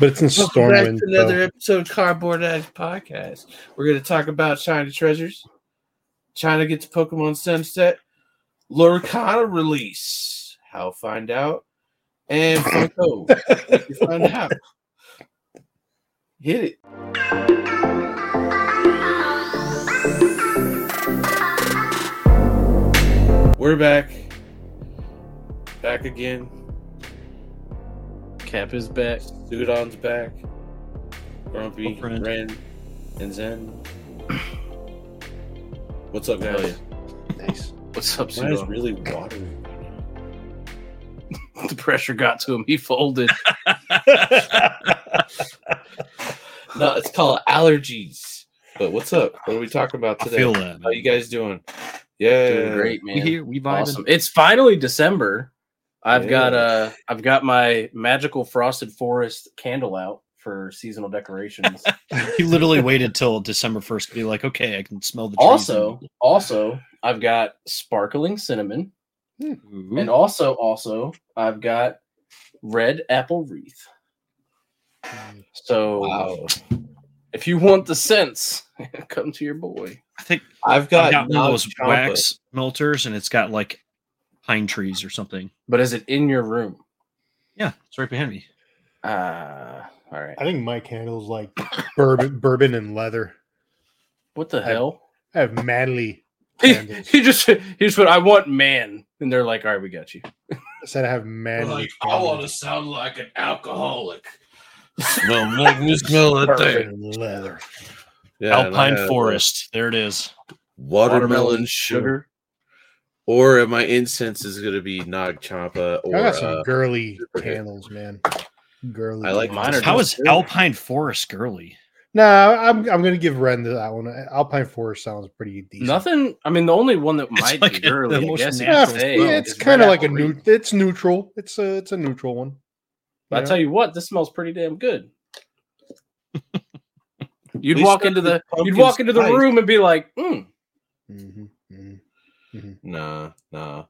But it's in Welcome back Stormwind. to another so- episode of Cardboard Addict Podcast. We're going to talk about Shiny Treasures. China gets Pokemon Sunset. Lorcana release. How find out. And Funko. You find out. Hit it. We're back. Back again. Cap is back. Sudon's back. Grumpy, Oh. Ren, and Zen. What's up, guys? Nice. What's up, Mine is really watery. The pressure got to him. He folded. No, it's called allergies. But what's up? What are we talking about I today? feel that. How you guys doing? Yeah, Doing great, man. We man. here, we vibing. Awesome. It's finally December. I've got Yeah. uh I've got my magical frosted forest candle out for seasonal decorations. He literally waited till December first to be like, okay, I can smell the trees. also, also, I've got sparkling cinnamon. Ooh. And also, also, I've got red apple wreath. So Wow. if you want the scents, come to your boy. I think I've got, I've got one of those Champa. wax melters, and it's got like pine trees or something. But is it in your room? Yeah, it's right behind me. Uh all right. I think my candle's like bourbon, bourbon and leather. What the I- hell? I have manly. He, he just he just went, I want man. And they're like, all right, we got you. I said I have manly. Like, I want to sound like an alcoholic. Smell, make me smell that bourbon and leather. Yeah, Alpine Forest. There it is. watermelon sugar. Or my incense is going to be Nag Champa. Or I got some uh, girly candles, man. Girly. I like candles. Mine are How just is good. Alpine Forest girly? No, I'm I'm gonna give Ren to that one. Alpine Forest sounds pretty decent. Nothing. I mean, the only one that It's might like be girly, I guess Yeah, could say, yeah, it's kind of like a apple new. It's neutral. It's a it's a neutral one. I Yeah. tell you what, this smells pretty damn good. You'd walk into the the you'd walk into the spice. room and be like, mm, hmm hmm Nah, nah,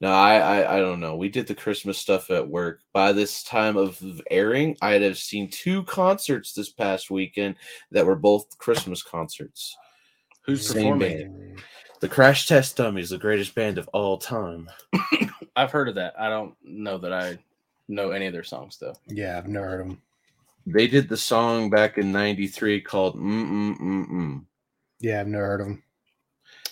no. I, I, I don't know. We did the Christmas stuff at work. By this time of airing, I'd have seen two concerts this past weekend that were both Christmas concerts. who's Same performing? band. The Crash Test Dummies, the greatest band of all time. I've heard of that. I don't know that I know any of their songs though. Yeah, I've never heard them. They did the song back in '93 called "Mm Mm Mm Mm." Yeah, I've never heard of them.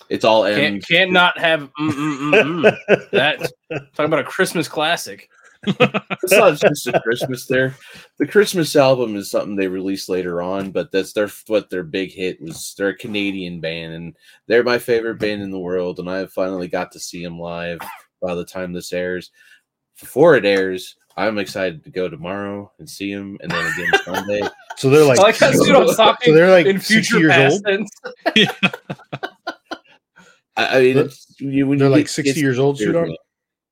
It's all Can't can't not have mm, mm, mm, mm. that. Talking about a Christmas classic. It's not just a Christmas there. The Christmas album is something they released later on, but that's their what their big hit was. They're a Canadian band, and they're my favorite band in the world. And I finally got to see them live. By the time this airs, before it airs, I'm excited to go tomorrow and see them, and then again Sunday. So they're like, I like how so, Pseudo's talking they're like in 60 future years past old. tense. I, I mean, They're- it's, you, when They're you like get- 60 years old. they're- Are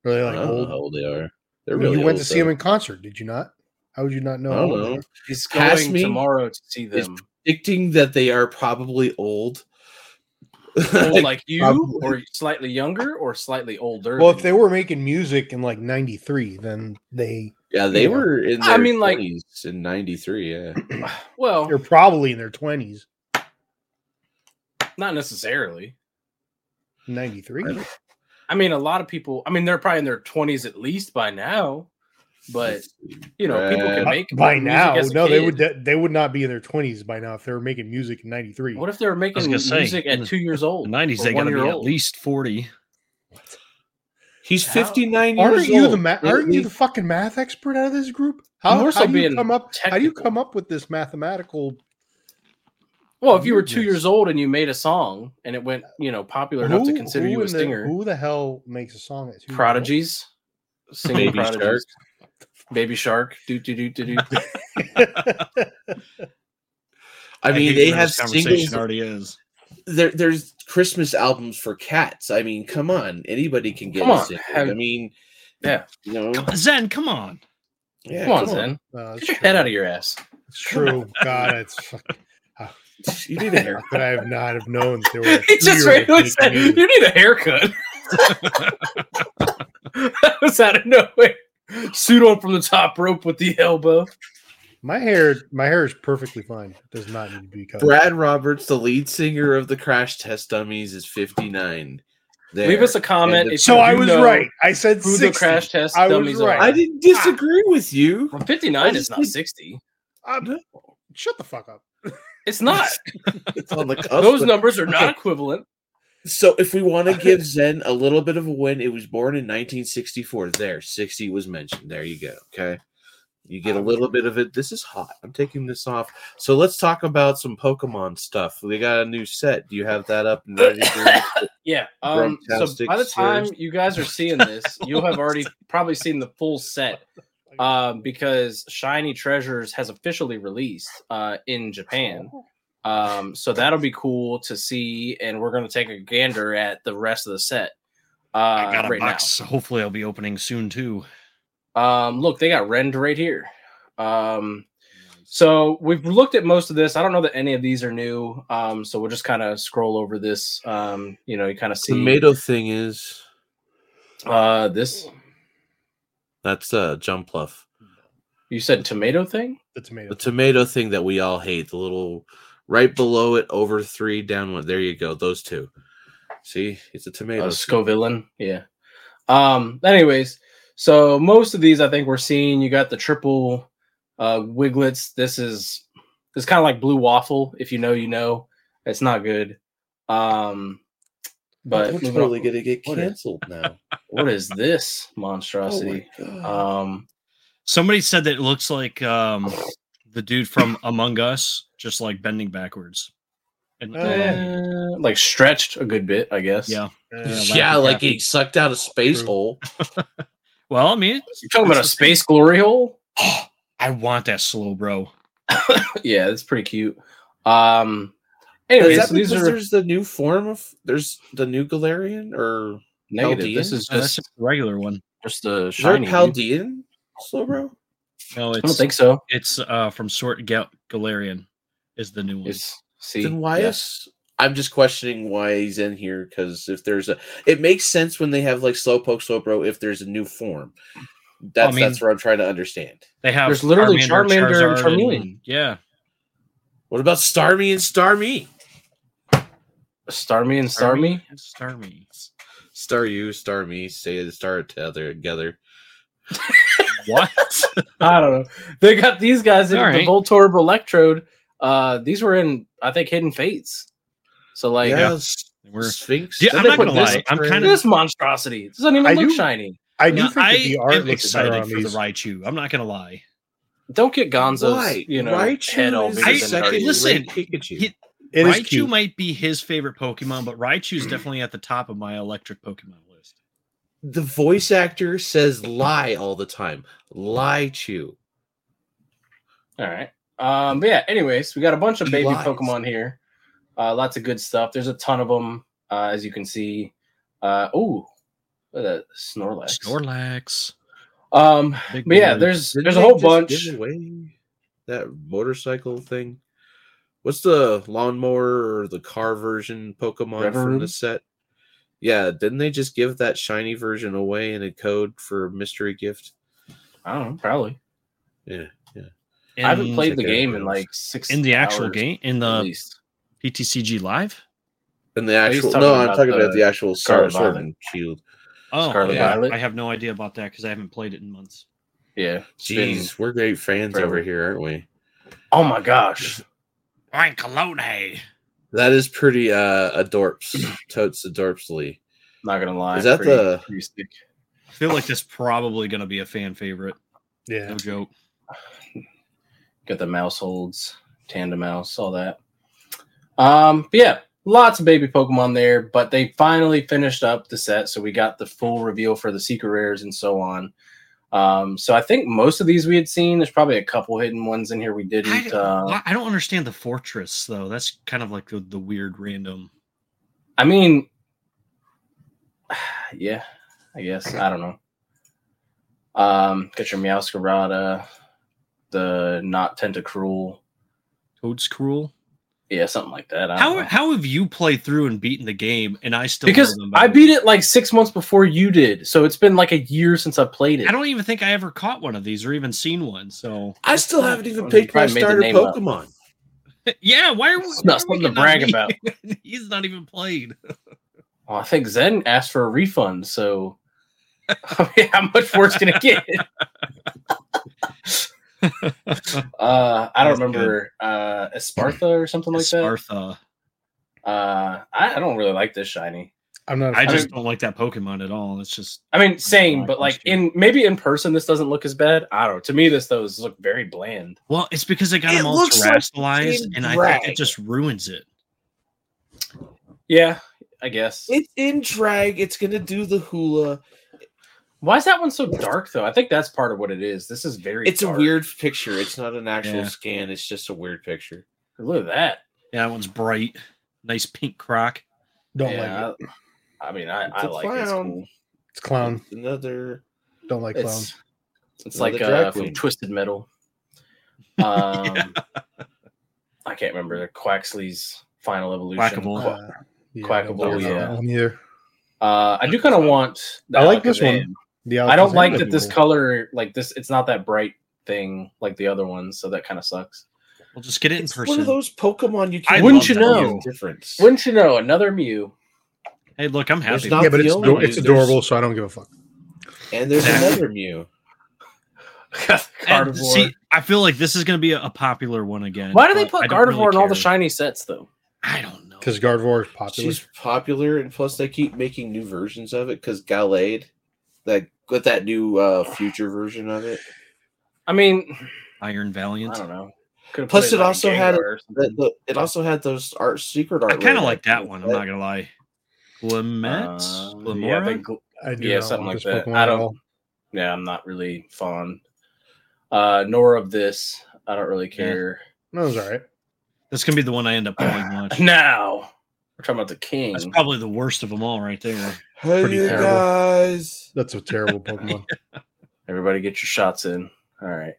they I like don't know old? how old they are. They're I mean, really you went old, to see them in concert, did you not? How would you not know? I how don't know. are? He's going me tomorrow to see is- them. Predicting that they are probably old. Old like you, Probably. or slightly younger, or slightly older. Well, if they were making music in like '93, then they Yeah, they Yeah. were in their I mean, like- in '93. Yeah, well, they're probably in their 20s. not necessarily. '93. I mean, a lot of people. I mean, they're probably in their twenties at least by now. But you know, people can Uh, make by music now, as a no, they would they would not be in their 20s by now if they were making music in '93. What if they were making gonna say, music at two years old? nineties, they got to be year at least forty. he's How- 59 Aren't years you old. the ma- They- aren't you the fucking math expert out of this group? How, how do you being come up? How do you come up with this mathematical? Well, if you were two years old and you made a song and it went, you know, popular enough to consider you a in the- singer, who the hell makes a song at two? prodigies, singing Baby prodigies, Shark. baby shark, do do do do do. I mean, hate they where have this conversation singles. already is. There, there's Christmas albums for cats. I mean, come on, anybody can get Come a on, single. have- I mean, Yeah. you know, Zen, come on. yeah, Come on, Zen. Uh, Get your true. head out of your ass. It's true. God, it's fuck- You need a haircut. I have not have known that there were. He just randomly said, "You need a haircut." that was out of nowhere. Suit on from the top rope with the elbow. My hair, my hair is perfectly fine. It does not need to be cut. Brad Roberts, the lead singer of the Crash Test Dummies, is 59. There. Leave us a comment And if So you I was know right. I said Who 60. the crash test I was dummies right. are? I didn't disagree with you. Well, 59 is not just- 60. Um, shut the fuck up. It's not. It's on the cusp. Those numbers are not equivalent. So if we want to give Zen a little bit of a win, it was born in 1964. There, 60 was mentioned. There you go. Okay. You get a little bit of it. This is hot. I'm taking this off. So let's talk about some Pokemon stuff. We got a new set. Do you have that up and ready? For Yeah. Um, so by the time Sirs. you guys are seeing this, you'll have already probably seen the full set um, because Shiny Treasures has officially released uh, in Japan. Um, so that'll be cool to see, and we're going to take a gander at the rest of the set. Uh, I got a right box. Hopefully, I'll be opening soon too. Um, look, they got Rend right here. Um, so we've looked at most of this. I don't know that any of these are new. Um, so we'll just kind of scroll over this. Um, you know, you kind of see the tomato thing is Uh, this that's uh Jumpluff. you said tomato thing. The tomato. The tomato thing that we all hate. The little right below it, over three, down one. There you go. Those two. See, it's a tomato. Uh, thing. Scovillain, yeah. Um. Anyways, so most of these I think we're seeing. You got the triple uh Wigletts. This is this is kind of like blue waffle. If you know, you know. It's not good. Um. But We're moving totally gonna get What is- canceled now. what is this Oh monstrosity? my God. um. Somebody said that it looks like um, the dude from Among Us, just like bending backwards. And, Oh. eh, like stretched a good bit, I guess. yeah. Uh, Yeah, yeah, like he sucked out a space True. hole. Well, I mean, You're talking about a space glory hole. I want that Slowbro. yeah, that's pretty cute. Um. Is that so these because are there's the new form of there's the new Galarian or negative. This Paldean? is No, just just a regular one. just a is there shiny. dude. Paldean Slowbro? No, I don't think so. it's uh from Sort Gal- Galarian is the new one. It's see. Then why yeah. is I'm just questioning why he's in here because if there's a it makes sense when they have like Slowpoke Slowbro if there's a new form. That's mean- that's what I'm trying to understand. They have There's literally Charmander and Charizard, Charmeleon. yeah, What about Starmie and Starmie? Starmie and Starmie? Starmie. Star me. Star you, Starmie, say the star together together. What? I don't know. They got these guys in All the. Voltorb Electrode. Uh, these were in I think Hidden Fates. So like yes, We're Sphinx. Yeah, I'm not gonna this- lie. I'm kind of this monstrosity. It doesn't even I look do- shiny. I do Yeah, think that I the art am excited on for the these. Raichu. I'm not gonna lie. Don't get Gonzo's Why? you know Raichu head all is bigger the I- than second listen, rate Pikachu. he- It is Raichu cute. might be his favorite Pokemon, but Raichu's definitely at the top of my electric Pokemon list. the voice actor says lie all the time. Lie chew. All right. Um, but yeah, anyways, we got a bunch of baby lies. Pokemon here. Uh, lots of good stuff. There's a ton of them, uh, as you can see. Uh, oh, look that Snorlax. Snorlax. Um, Big but yeah, boy. there's Didn't there's a whole bunch. give away that motorcycle thing. What's the lawnmower or the car version Pokemon from the set? Yeah, didn't they just give that shiny version away in a code for a mystery gift? I don't know, probably. Yeah, yeah. I haven't played the game in like six in the actual hours, game in the least. PTCG live. In the actual no, I'm talking about the the actual Scarlet Sword and Shield. Oh, Scarlet yeah. Violet? I have no idea about that because I haven't played it in months. Yeah. it's been- Jeez, we're great fans forever. over here, aren't we? Oh my gosh. I'm Cologne. That is pretty uh adorps. Totes adorpsly. Not gonna lie. Is that pretty- the- pretty sick. I feel like this probably going to be a fan favorite. Yeah. No joke. Got the mouse holds, tandem mouse, all that. Um, but yeah, lots of baby Pokemon there, but they finally finished up the set, so we got the full reveal for the secret rares and so on. Um, so I think most of these we had seen. There's probably a couple hidden ones in here we I, didn't. Uh, I don't understand the fortress though. That's kind of like the, the weird random. I mean, yeah, I guess I don't know. Um, got your Meowscarada, the not Tentacruel. Toedscruel. Yeah, something like that. How know. how have you played through and beaten the game and I still because I beat it like six months before you did, so it's been like a year since I played it. I don't even think I ever caught one of these or even seen one. So I still haven't even You picked my probably made the starter. Pokemon. yeah, why are we It's not why something to brag me? about. He's not even played. Well, I think Zen asked for a refund, so I mean, how much worse can it get? Uh, I don't That's remember uh, Esparta or something like that. Spartha. Uh, I, I don't really like this shiny. I'm not. a I fan. just don't like that Pokemon at all. It's just I mean, same, like but like in maybe in person, this doesn't look as bad. I don't know. To me, this those look very bland. well, it's because they got It them all looks like terrestrialized, in and I think it just ruins it. Yeah, I guess. It's in drag. It's gonna do the hula. Why is that one so dark though? I think that's part of what it is. This is very. It's a weird picture. It's not an actual Yeah. scan. It's just a weird picture. Look at that. Yeah, that one's bright, nice pink croc. don't yeah, like it. I, I mean, I, It's I a like it. It's clown. cool. It's clown. It's another. Don't like clown. It's it's like drag uh, from. Twisted Metal. Um, I can't remember the Quaxly's final evolution. Quackable. Qua- Uh, yeah, Quackable, don't yeah. either. Uh, I do kind of want. the I like this Alakazam. one. The I don't like that this cool. color, like this, it's not that bright thing like the other ones, so that kind of sucks. We'll just get it in person. one person. of those Pokemon you can't. Wouldn't you know? Difference. Wouldn't you know? Another Mew. Hey, look, I'm There's happy. not- Yeah, but it's only ador- it's adorable, there's- so I don't give a fuck. and there's another Mew. And Gardevoir. see, I feel like this is going to be a, a popular one again. Why do they put Gardevoir really in all the shiny sets though? I don't know. Because Gardevoir is popular. She's popular, and plus they keep making new versions of it. Because Gallade, that with that new uh future version of it. I mean, Iron Valiant. I don't know. Could've Plus put it like also had The, the, it also had those art secret art. I kind of like that one. I'm not gonna lie. Clement, Uh, yeah, I, think, I do yeah, something like that. Pokemon I don't. Yeah, I'm not really fond. Uh, nor of this. I don't really care. No, it's all right. That's gonna be the one I end up pulling. Much. Now we're talking about the king. That's probably the worst of them all, right there. Hey Pretty you terrible. guys. That's a terrible Pokemon. Everybody get your shots in. All right.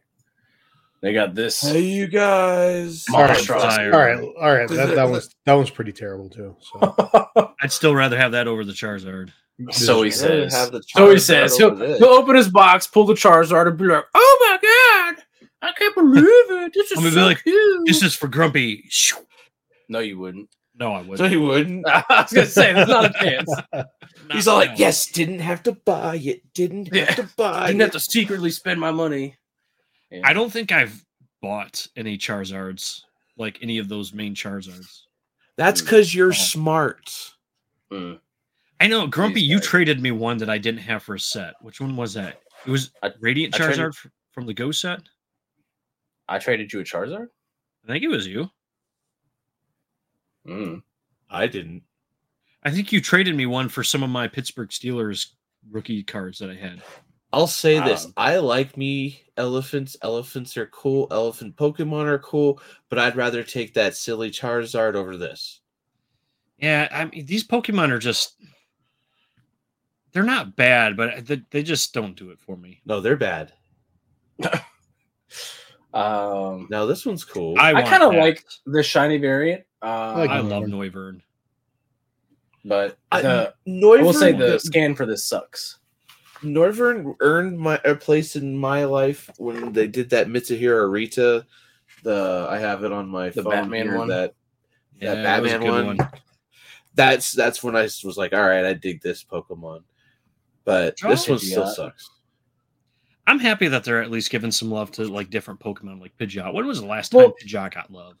They got this. Hey you guys. all right, Monstrous. all right, all right. That, that one's that one's pretty terrible too. So I'd still rather have that over the Charizard. so he says. So he says he'll, he'll open his box, pull the Charizard, and be like, "Oh my god, I can't believe it! This is I'm gonna be so like, cute." This is for Grumpy. No, you wouldn't. No, I wouldn't. So he wouldn't. I was gonna say there's not a chance. He's all like, "Yes, didn't have to buy it. Didn't Yeah. have to buy I didn't it." have to secretly spend my money. Yeah. I don't think I've bought any Charizards, like any of those main Charizards. That's because you're Oh. smart. Mm. I know, Grumpy, you traded me one that I didn't have for a set. Which one was that? It was I- Radiant I traded- Charizard f- from the Go set. I traded you a Charizard. I think it was you. Mm. I didn't. I think you traded me one for some of my Pittsburgh Steelers rookie cards that I had. I'll say this: Um, I like me elephants. Elephants are cool. Elephant Pokemon are cool, but I'd rather take that silly Charizard over this. Yeah, I mean these Pokemon are just they're not bad, but they, they just don't do it for me. No, they're bad. Um, Now this one's cool. I want kind of like the shiny variant. Um, like I love Noivern. but I, the, I Noivern, will say the scan for this sucks. Noivern earned my a place in my life when they did that Mitsuhiro Arita. The I have it on my The phone Batman here, one? That Yeah, that that Batman good one. That's that's when I was like, all right, I dig this Pokemon. But Oh, this one still Pidgeot. sucks. I'm happy that they're at least giving some love to like different Pokemon like Pidgeot. When was the last Well- time Pidgeot got love?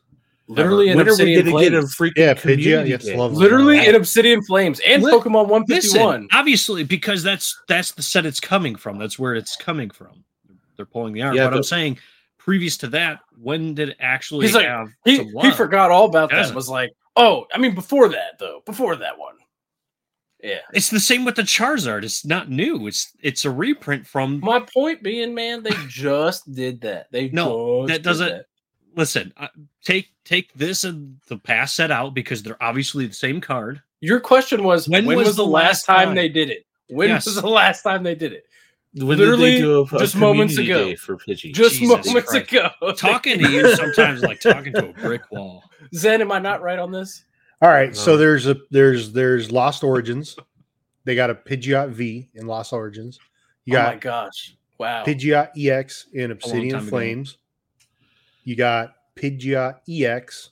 Literally in when are we Obsidian gonna get a Flames. freaking Yeah, Pidgeot, yes, day? love them. Literally in Obsidian Flames and Li- Pokemon 151. Listen, obviously, because that's that's the set it's coming from. That's where it's coming from. They're pulling the art. Yeah, but, I'm saying, previous to that, when did it actually He's like, have He, some he forgot all about that. Doesn't. Was like, oh, I mean, before that though, before that one. Yeah. It's the same with the Charizard. It's not new. It's it's a reprint from. My point being, man, they just did that. They No, just that doesn't- that. Listen, uh, take take this and the past set out because they're obviously the same card. Your question was when, was, the last time, they did it? When Yes. was the last time they did it? When Literally did they do a, a just moments ago. day for Pidgey? Just Jesus moments Christ. ago. Talking to you sometimes like talking to a brick wall. Zen, am I not right on this? All right, so uh-huh. there's a there's there's Lost Origins. They got a Pidgeot V in Lost Origins. You oh my gosh! Wow. Pidgeot EX in Obsidian time ago. Flames. You got Pidgeot EX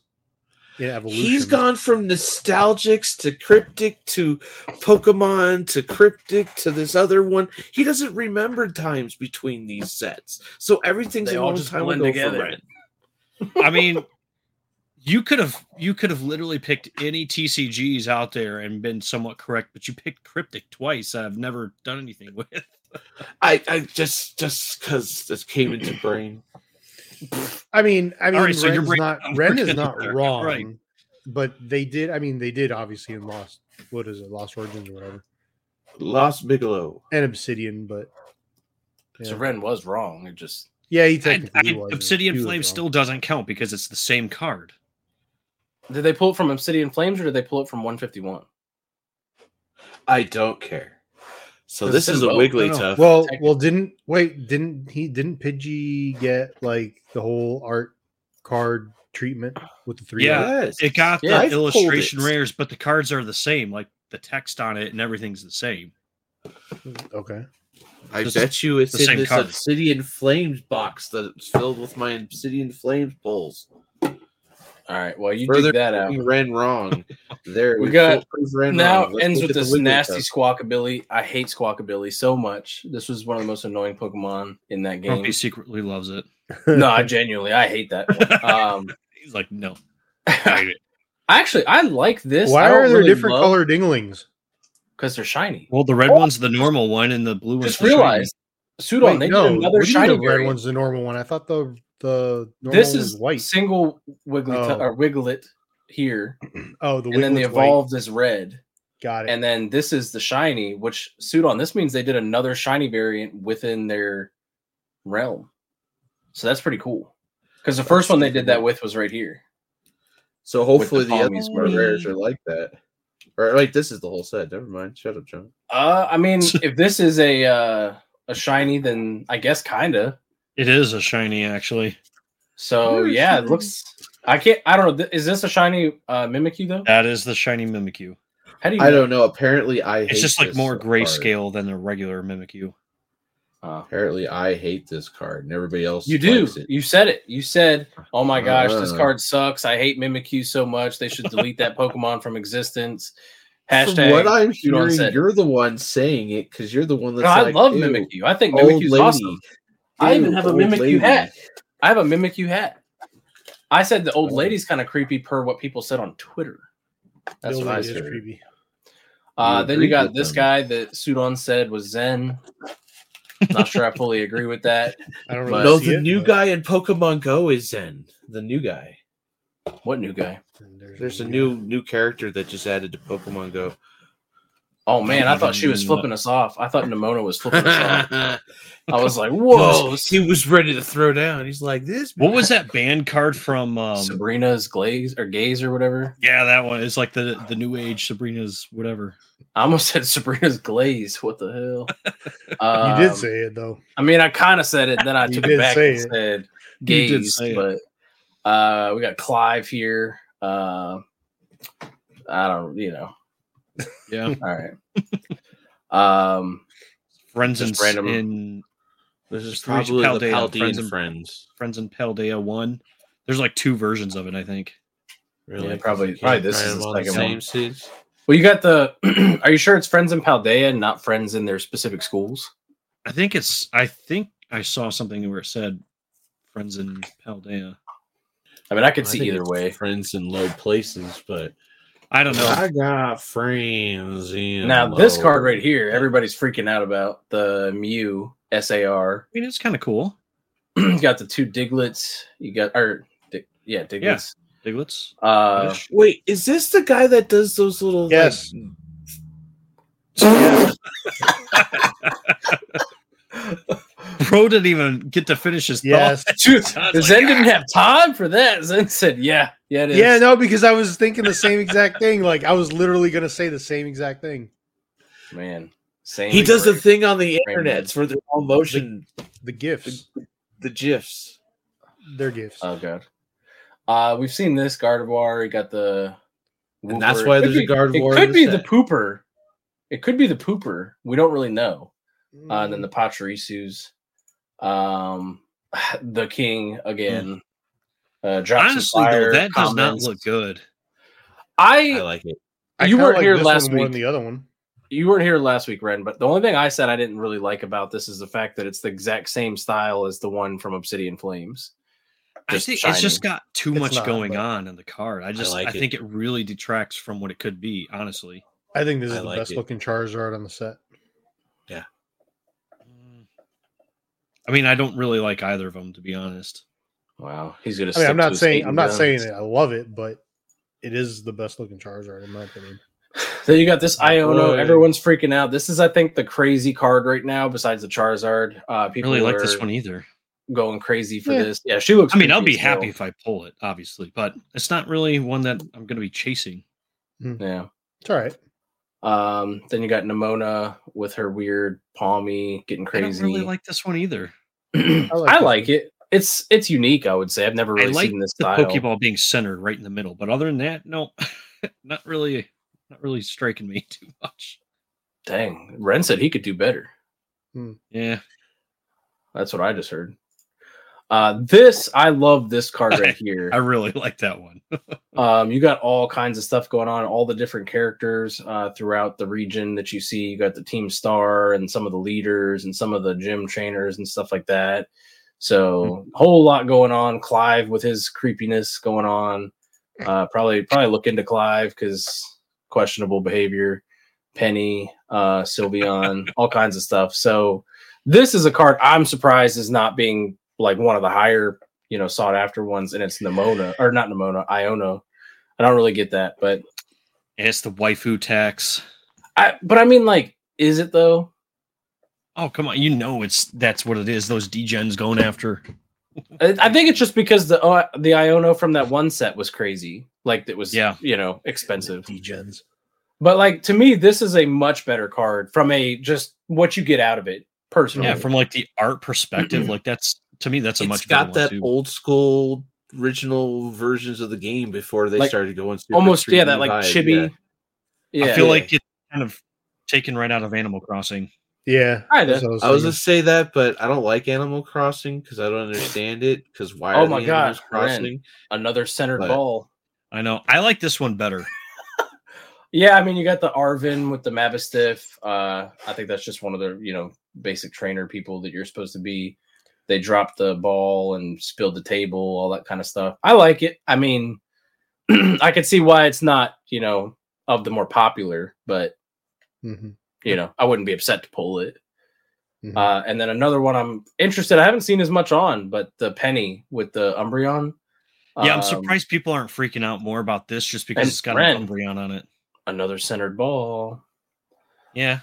in Evolution. He's gone from nostalgics to cryptic to Pokemon to cryptic to this other one. He doesn't remember times between these sets, so everything's They a all long just time blend ago together. for I mean, you could have you could have literally picked any TCGs out there and been somewhat correct, but you picked Cryptic twice. that I've never done anything with. I, I just just because this came into brain. I mean, I mean, All right, so Ren's breaking not Ren is not wrong, right. but they did. I mean, they did obviously in Lost. What is it, Lost Origins or whatever, Lost Bigelow. and Obsidian, but So Ren was wrong. It just yeah he I, technically I- was. Obsidian He Flame wrong. still doesn't count because it's the same card. did they pull it from Obsidian Flames or did they pull it from 151? I don't care. So this is a both. Wiggly No, no. tough. Well, well, didn't wait? Didn't he? Didn't Pidgey get like the whole art card treatment with the three? Yeah, yes. It got Yeah, the I've illustration rares, but the cards are the same. Like the text on it and everything's the same. Okay. I Just bet you it's the in same this card. Obsidian Flames box that's filled with my Obsidian Flames pulls. All right. Well, you Further dig that out. proving Ren wrong. There We got- Now ends with this nasty tough. Squawkabilly. I hate Squawkabilly so much. This was one of the most annoying Pokemon in that game. Grumpy secretly loves it. no, I genuinely I hate that. One. Um, He's like, no. I actually, I like this. Why are there different color dinglings? Because they're shiny. Well, the red one's the normal one, and the blue one's Just the shiny. realized, Sudon, Wait, they no, did another what do you mean shiny the red variant. one's the normal one. I thought the the normal This is was white. single Wiggly Oh. or Wiglett here, Oh, the and then the Wiglett's white. evolved is red, Got it. and then this is the shiny. Which Sudon, this means they did another shiny variant within their realm. So that's pretty cool. Because the first one they did that with was right here. So hopefully the the, other Pony's smart rares are like that. Or like this is the whole set. Never mind. Shut up, John. Uh, I mean, if this is a uh, a shiny, then I guess kinda. It is a shiny, actually. So Where is yeah, it looks. I can't. I don't know. th- Is this a shiny uh, Mimikyu though? That is the shiny Mimikyu. How do you? I know? don't know. Apparently, I hate It's just like this more card. grayscale than a regular Mimikyu. Uh, Apparently, I hate this card, and everybody else. you do. it. You said it. You said, "Oh my gosh, this Uh. card sucks. I hate Mimikyu so much. They should delete that Pokemon from existence." From Hashtag. what I'm hearing, you're the one saying it because you're the one that's. No, I love "Ew, Mimikyu. I think Old Mimikyu's lady. awesome. I even have a mimic Mimikyu lady." hat. I have a mimic you hat. I said the old lady's kind of creepy per what people said on Twitter. That's The what I said. creepy. Uh, then you got this them. guy that Sudon said was Zen. Not sure I fully agree with that. I don't But- really No, see the it, new but guy in Pokemon Go is Zen. The new guy. What new guy? There's a new new character that just added to Pokemon Go. Oh man, I thought she was flipping us off. I thought Nemona was flipping us off. I was like, whoa. he was ready to throw down. He's like, "This." What was that band card from? Um, Sabrina's glaze or gaze or whatever. yeah, that one. It's like the the new age Sabrina's whatever. I almost said Sabrina's glaze. What the hell? You Um, did say it though. I mean, I kind of said it, then I took it did back say and it. said You did gaze. say it. But uh, we got Clive here. Uh, I don't, you know. Yeah, All right. um, friends and Just random- in This is Screech probably the Paldea, Paldean Friends and- friends. Friends in Paldea one. There's like two versions of it, I think. Really? Yeah, probably- probably this is them the second same one. seats? well, you got the. are you sure it's friends in Paldea and not friends in their specific schools? I think it's. I think I saw something where it said friends in Paldea. I mean, I could I see think either way. Friends in low places, but I don't know. I got friends in. Now, this card right here, everybody's freaking out about the Mew SAR. I mean, it's kind of cool. you got the two Digletts. You got, or Di- yeah, Digletts. Digletts. Uh, Wait, is this the guy that does those little? like- Yes. Bro didn't even get to finish his Yes. thought. Dude, I was Zen like, didn't have time for that. Zen said, "Yeah, yeah, it is." Yeah, no, because I was thinking the same exact thing. Like I was literally gonna say the same exact thing. man. Same. he does a agree. thing on the Rainbow. internet for the all motion, The gifts, the gifs. they're gifts. Oh god. Uh, we've seen this Gardevoir. You got the. And that's why It could there's a be- Gardevoir It could the be the pooper. It could be the pooper. We don't really know. Uh, and then the Mm. Pachirisus, um, the King again. Uh, drops. Honestly, though, that does not look good. I I like it. I you weren't like here this last one more than week. the other one. you weren't here last week, Ren, but the only thing I said I didn't really like about this is the fact that it's the exact same style as the one from Obsidian Flames. I Just think it's just got too It's much not, going on in the card. I just I, like it. think it really detracts from what it could be. Honestly, I think this I is the like best it. looking Charizard on the set. Yeah. I mean, I don't really like either of them to be honest. Wow, he's gonna. I mean, I'm not saying I'm not guns. saying that I love it, but it is the best looking Charizard in my opinion. Then you got this My Iono. boy. Everyone's freaking out. This is, I think, the crazy card right now. Besides the Charizard, uh, people really like this one either. going crazy for Yeah. this. Yeah, she looks. I mean, I'll be as hell. happy if I pull it, obviously, but it's not really one that I'm going to be chasing. Yeah. It's all right. Um. Then you got Nemona with her weird palmy getting I crazy. don't really like this one either. I like like, it. It's it's unique. I would say I've never really I like seen this the style. Pokeball being centered right in the middle, but other than that, no, not really, not really striking me too much. Dang, Ren said he could do better. Yeah, That's what I just heard. Uh, this I love this card right here. I really like that one. Um, you got all kinds of stuff going on, all the different characters uh, throughout the region that you see. You got the team star and some of the leaders and some of the gym trainers and stuff like that. So a whole lot going on. Clive with his creepiness going on. Uh, probably probably look into Clive because questionable behavior. Penny, uh, Sylveon, all kinds of stuff. So this is a card I'm surprised is not being like one of the higher, you know, sought after ones, and it's Nemona or not Nemona, Iono. I don't really get that, but it's the waifu tax. I but I mean, like, is it though? Oh come on, you know it's that's what it is. Those degens going after. I I think it's just because the uh, the Iono from that one set was crazy, like it was, Yeah. you know, expensive. Degens. But like to me, this is a much better card from a just what you get out of it personally. Yeah, from like the art perspective, like that's to me that's a It's much got better that one too. old school original versions of the game before they Like, started going super almost yeah, that like vibe, chibi. yeah. Yeah, I feel yeah. like it's kind of taken right out of Animal Crossing. Yeah. Kinda. I was thinking. gonna say that, but I don't like Animal Crossing because I don't understand it. Because why Oh are my the God, animals Ren. crossing? another centered But- ball. I know. I like this one better. Yeah, I mean, you got the Arven with the Mabosstiff. Uh, I think that's just one of the you know basic trainer people that you're supposed to be. They dropped the ball and spilled the table, all that kind of stuff. I like it. I mean, I could see why it's not you know of the more popular, but Mhm. You know I wouldn't be upset to pull it. Mhm. Uh, and then another one I'm interested. I haven't seen as much on, but the Penny with the Umbreon. Yeah, I'm Um, surprised people aren't freaking out more about this just because it's got an Umbreon on it. Another centered ball. Yeah.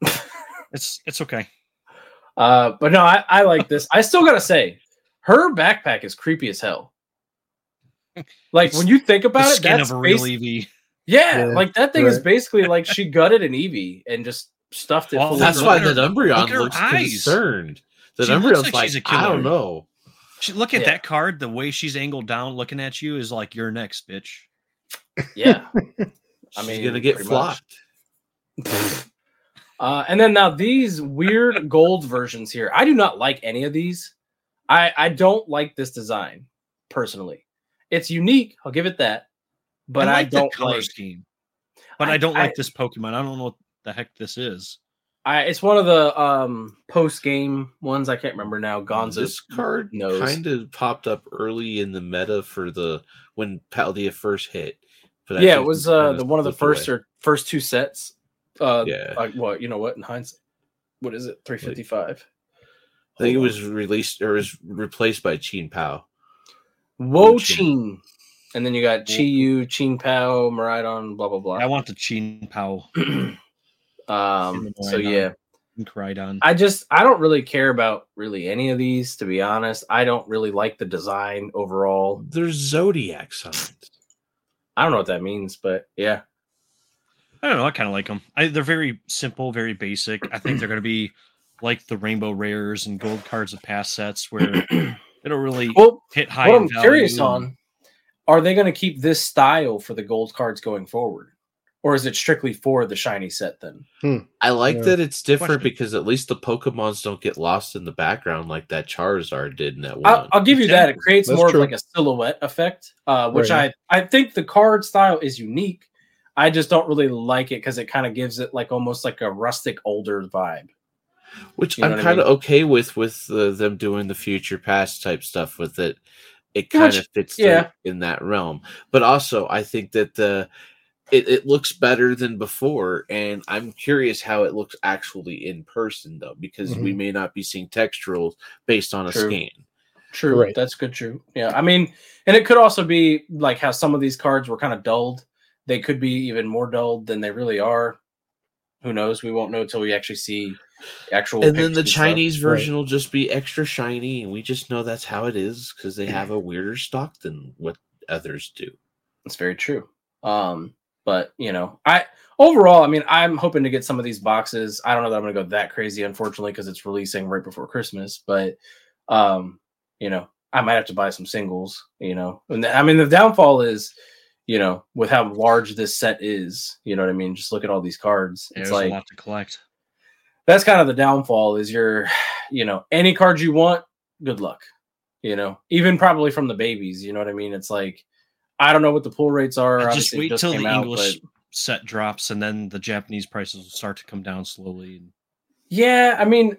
it's it's okay. Uh, but no, I, I like this. I still gotta say, her backpack is creepy as hell. Like when you think The about it, skin that's of a real Eevee. Yeah, Yeah, like that thing is basically like she gutted an Eevee and just stuffed it. Well, full That's of why Look at the her- look Umbreon at looks eyes. concerned. The She Umbreon's like like, she's a I don't know. She- Look at Yeah. that card. The way she's angled down, looking at you, is like you're next, bitch. yeah. I mean, She's mean, gonna get pretty much. flocked. Uh, and then now these weird gold versions here. I do not like any of these. I I don't like this design personally. It's unique. I'll give it that. But I, like the don't color like. scheme. But I- I, don't I- like this Pokemon. I don't know what the heck this is. I, it's one of the um post game ones. I can't remember now. Gonzo. This card knows. kind of popped up early in the meta for the when Paldea first hit. But yeah, it was uh the one of the first away. or first two sets. Uh, Yeah. Like what you know what in hindsight, what is it? Three fifty five. I think it was released or was replaced by Chien-Pao. Wo Chin. Chin, and then you got Chi Yu, Chin Pao, Miraidon, blah blah blah. I want the Chien-Pao. um. So yeah, and Koraidon. I just I don't really care about really any of these to be honest. I don't really like the design overall. There's zodiac signs. I don't know what that means, but yeah, I don't know. I kind of like them. I, they're very simple, very basic. I think they're going to be like the rainbow rares and gold cards of past sets where they don't really well. hit high. what I'm value curious on are they going to keep this style for the gold cards going forward, or is it strictly for the shiny set then? I like Yeah. that it's different Question. because at least the Pokemons don't get lost in the background like that Charizard did in that one. I'll, I'll give you that. It creates That's more true. of like a silhouette effect, uh, which Right. I I think the card style is unique. I just don't really like it because it kind of gives it like almost like a rustic older vibe. which You know I'm kind of mean? okay with with uh, them doing the future past type stuff with it. It Which- kind of fits yeah. in that realm, but also I think that the it, it looks better than before, and I'm curious how it looks actually in person though, because we mm-hmm. may not be seeing texturals based on a True. scan. True, Right. that's good. True, yeah. I mean, and it could also be like how some of these cards were kind of dulled. They could be even more dulled than they really are. Who knows? We won't know until we actually see actual. And then the pictures stuff. Chinese Right. version will just be extra shiny, and we just know that's how it is because they have a weirder stock than what others do. It's very true. Um, but you know, I overall, I mean, I'm hoping to get some of these boxes. I don't know that I'm gonna go that crazy, unfortunately, because it's releasing right before Christmas. But um, you know, I might have to buy some singles. You know, and the- I mean, the downfall is, you know, with how large this set is. You know what I mean? Just look at all these cards. Yeah, it's there's like a lot to collect. that's kind of the downfall. Is your, you know, any cards you want, good luck. You know, even probably from the babies. You know what I mean? It's like. I don't know what the pull rates are. Just Obviously, wait just till the out, English but- set drops, and then the Japanese prices will start to come down slowly. And Yeah, I mean,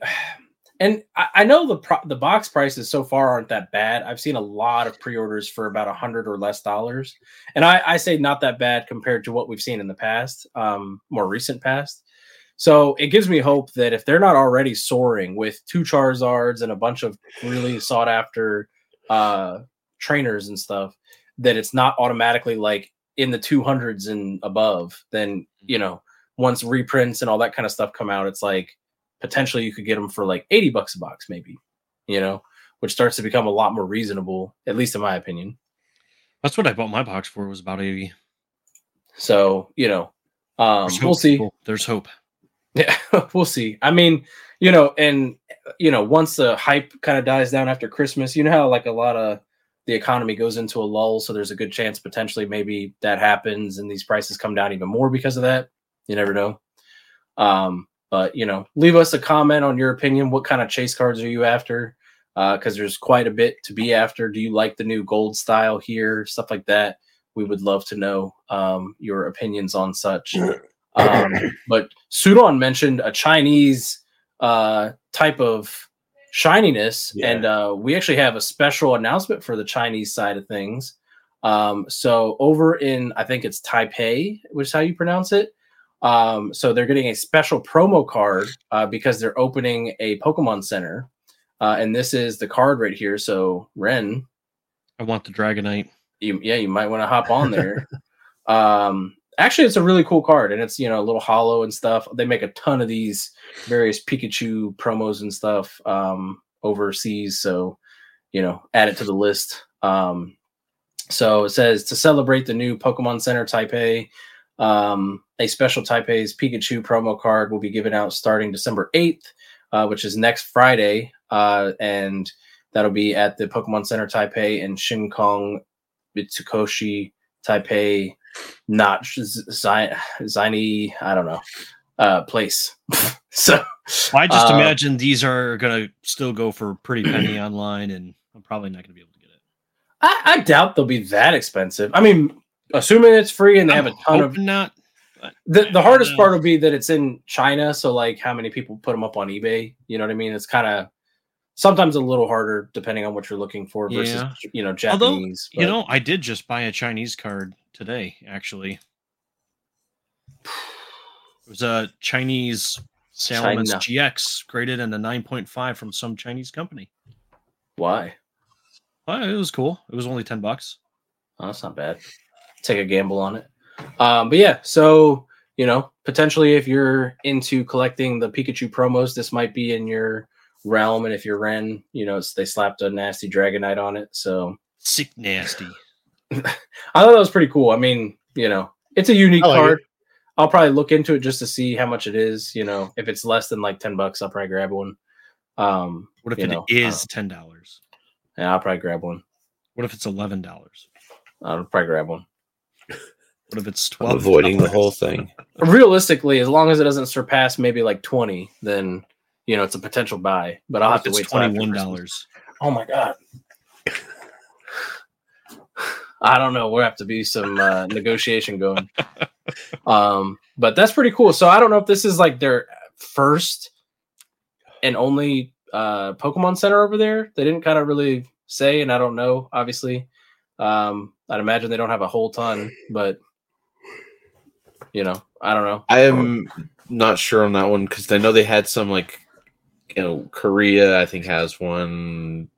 and I, I know the pro- the box prices so far aren't that bad. I've seen a lot of pre-orders for about a hundred or less dollars, and I, I say not that bad compared to what we've seen in the past, um, more recent past. So it gives me hope that if they're not already soaring with two Charizards and a bunch of really sought after uh, trainers and stuff, that it's not automatically like in the 200s and above. Then you know once reprints and all that kind of stuff come out, it's like potentially you could get them for like 80 bucks a box, maybe, you know, which starts to become a lot more reasonable, at least in my opinion. that's what I bought my box for. Was about eighty. So, you know, um, we'll see. people. There's hope. Yeah, we'll see. I mean, you know, and you know, once the hype kind of dies down after Christmas, you know how like a lot of the economy goes into a lull, so there's a good chance potentially maybe that happens and these prices come down even more because of that. You never know. Um, but you know, leave us a comment on your opinion. What kind of chase cards are you after? Because there's quite a bit to be after. Do you like the new gold style here? Stuff like that. We would love to know um, your opinions on such. Um, but Sudon mentioned a Chinese uh, type of shininess, Yeah. and uh, we actually have a special announcement for the Chinese side of things. Um, so over in, I think it's Taipei, which is how you pronounce it. Um, so they're getting a special promo card uh, because they're opening a Pokemon Center, uh, and this is the card right here. So Ren, I want the Dragonite. you yeah, you might want to hop on there. um, actually, it's a really cool card, and it's you know a little hollow and stuff. They make a ton of these various Pikachu promos and stuff um, overseas, so you know, add it to the list. Um, so it says to celebrate the new Pokemon Center Taipei. Um, a special Taipei's Pikachu promo card will be given out starting December 8th, uh, which is next Friday. Uh, and that'll be at the Pokemon Center Taipei in Shinkong, Mitsukoshi, Taipei, not Zini, I don't know, uh, place. so I just Uh, imagine these are gonna still go for a pretty penny online, and I'm probably not gonna be able to get it. I, I doubt they'll be that expensive. I mean, assuming it's free and they have a I'm ton of not. The the hardest part will be that it's in China, so like how many people put them up on eBay? You know what I mean? It's kind of sometimes a little harder depending on what you're looking for versus Yeah. you know Although, Japanese. You know, I did just buy a Chinese card today. Actually, it was a Chinese Salamence. GX graded in a 9.5 from some Chinese company. why? Well, it was cool. It was only 10 bucks. Oh, that's not bad. Take a gamble on it. Um, but yeah, so you know, potentially if you're into collecting the Pikachu promos, this might be in your realm. And if you're Ren, you know, it's, they slapped a nasty Dragonite on it. So Sick nasty. I thought that was pretty cool. I mean, you know, it's a unique like card. I'll probably look into it just to see how much it is. You know, if it's less than like ten bucks, I'll probably grab one. Um, What if you it know, is uh, ten dollars? yeah, I'll probably grab one. What if it's eleven dollars? I'll probably grab one. What if it's I'm avoiding the whole thing. Realistically, as long as it doesn't surpass maybe like twenty, then you know it's a potential buy. But I'll have to It's wait $21. Oh my god. I don't know. We'll have to be some uh, negotiation going. Um, but that's pretty cool. So I don't know if this is like their first and only uh, Pokemon Center over there. They didn't kind of really say, and I don't know. Obviously, um, I'd imagine they don't have a whole ton, but you know, I don't know. I am not sure on that one because I know they had some like, you know, Korea. I think has one.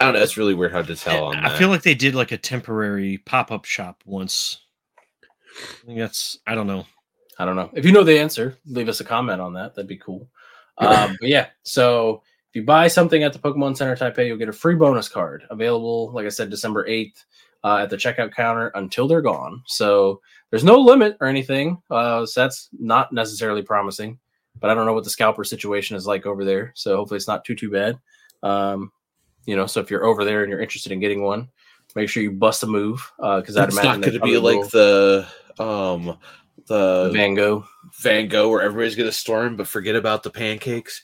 I don't know. It's really weird how to tell on I feel like they did like a temporary pop up shop once. I think that's I don't know. I don't know. If you know the answer, leave us a comment on that. That'd be cool. Um, but yeah, so if you buy something at the Pokemon Center Taipei, you'll get a free bonus card available, like I said, December 8th uh, at the checkout counter until they're gone. So there's no limit or anything. Uh, so that's not necessarily promising, but I don't know what the scalper situation is like over there. So hopefully it's not too, too bad. Um, you know, so if you're over there and you're interested in getting one, make sure you bust a move uh because I'd it's imagine not going to be like the um the Van Gogh. Van Gogh where everybody's going to storm, but forget about the pancakes.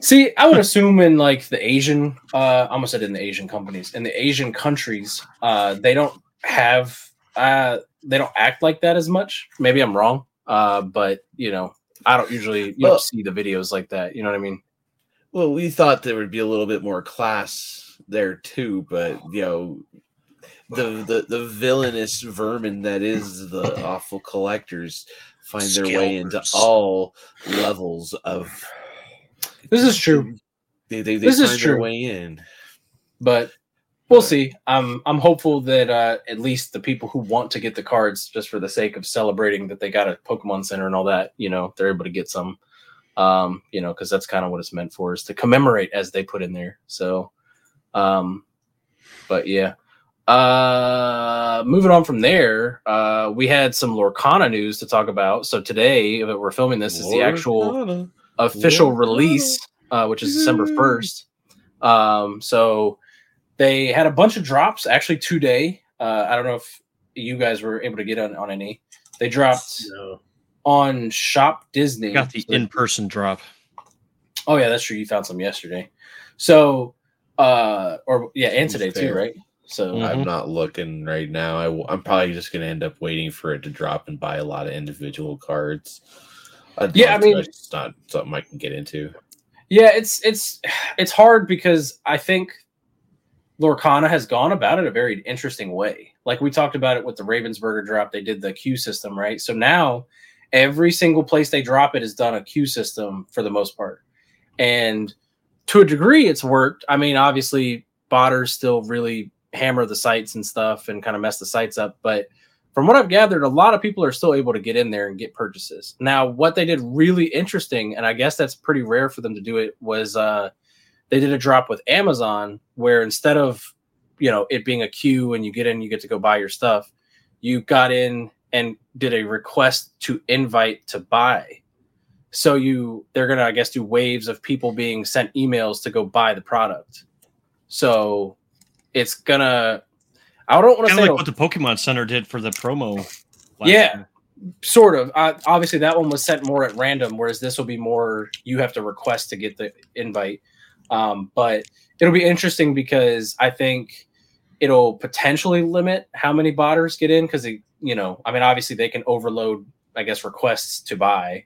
See, I would assume in like the Asian, uh, I almost said in the Asian companies, in the Asian countries, uh, they don't have, uh, they don't act like that as much. Maybe I'm wrong, uh, but you know, I don't usually you Well- don't see the videos like that. You know what I mean? Well, we thought there would be a little bit more class there too, but you know, the the, the villainous vermin that is the awful collectors find their way into all levels of. This is true, They they, they This is true. way in. but we'll see. I'm I'm hopeful that uh, at least the people who want to get the cards just for the sake of celebrating that they got a Pokemon Center and all that, you know, they're able to get some. Um, you know, because that's kind of what it's meant for is to commemorate as they put in there. So, um, but yeah. Uh, moving on from there, uh, we had some Lorcana news to talk about. So today that we're filming this is the actual. Official Lorcana. release, uh, which is December first. Um, so they had a bunch of drops actually today. Uh, I don't know if you guys were able to get on, on any. They dropped No. on Shop Disney. Got the So- in person drop. Oh yeah, that's true. You found some yesterday. So, uh, or yeah, and today too, right? So Mm. I'm not looking right now. I, am probably just going to end up waiting for it to drop and buy a lot of individual cards. I'd Yeah, I mean- it's not something I can get into. Yeah, it's it's it's hard because I think Lorcana has gone about it a very interesting way. Like we talked about it with the Ravensburger drop, they did the queue system, right? So now every single place they drop it has done a queue system for the most part. And to a degree it's worked. I mean, obviously botters still really hammer the sites and stuff and kind of mess the sites up, but from what I've gathered, a lot of people are still able to get in there and get purchases. Now, what they did really interesting, and I guess that's pretty rare for them to do it, was uh, they did a drop with Amazon where instead of you know it being a queue and you get in, you get to go buy your stuff, you got in and did a request to invite to buy. So you they're gonna I guess do waves of people being sent emails to go buy the product. So it's gonna I don't want to say like what the Pokemon Center did for the promo. Yeah. year. sort of uh, obviously that one was sent more at random whereas this will be more you have to request to get the invite um, but it'll be interesting because i think it'll potentially limit how many botters get in because you know i mean obviously they can overload i guess requests to buy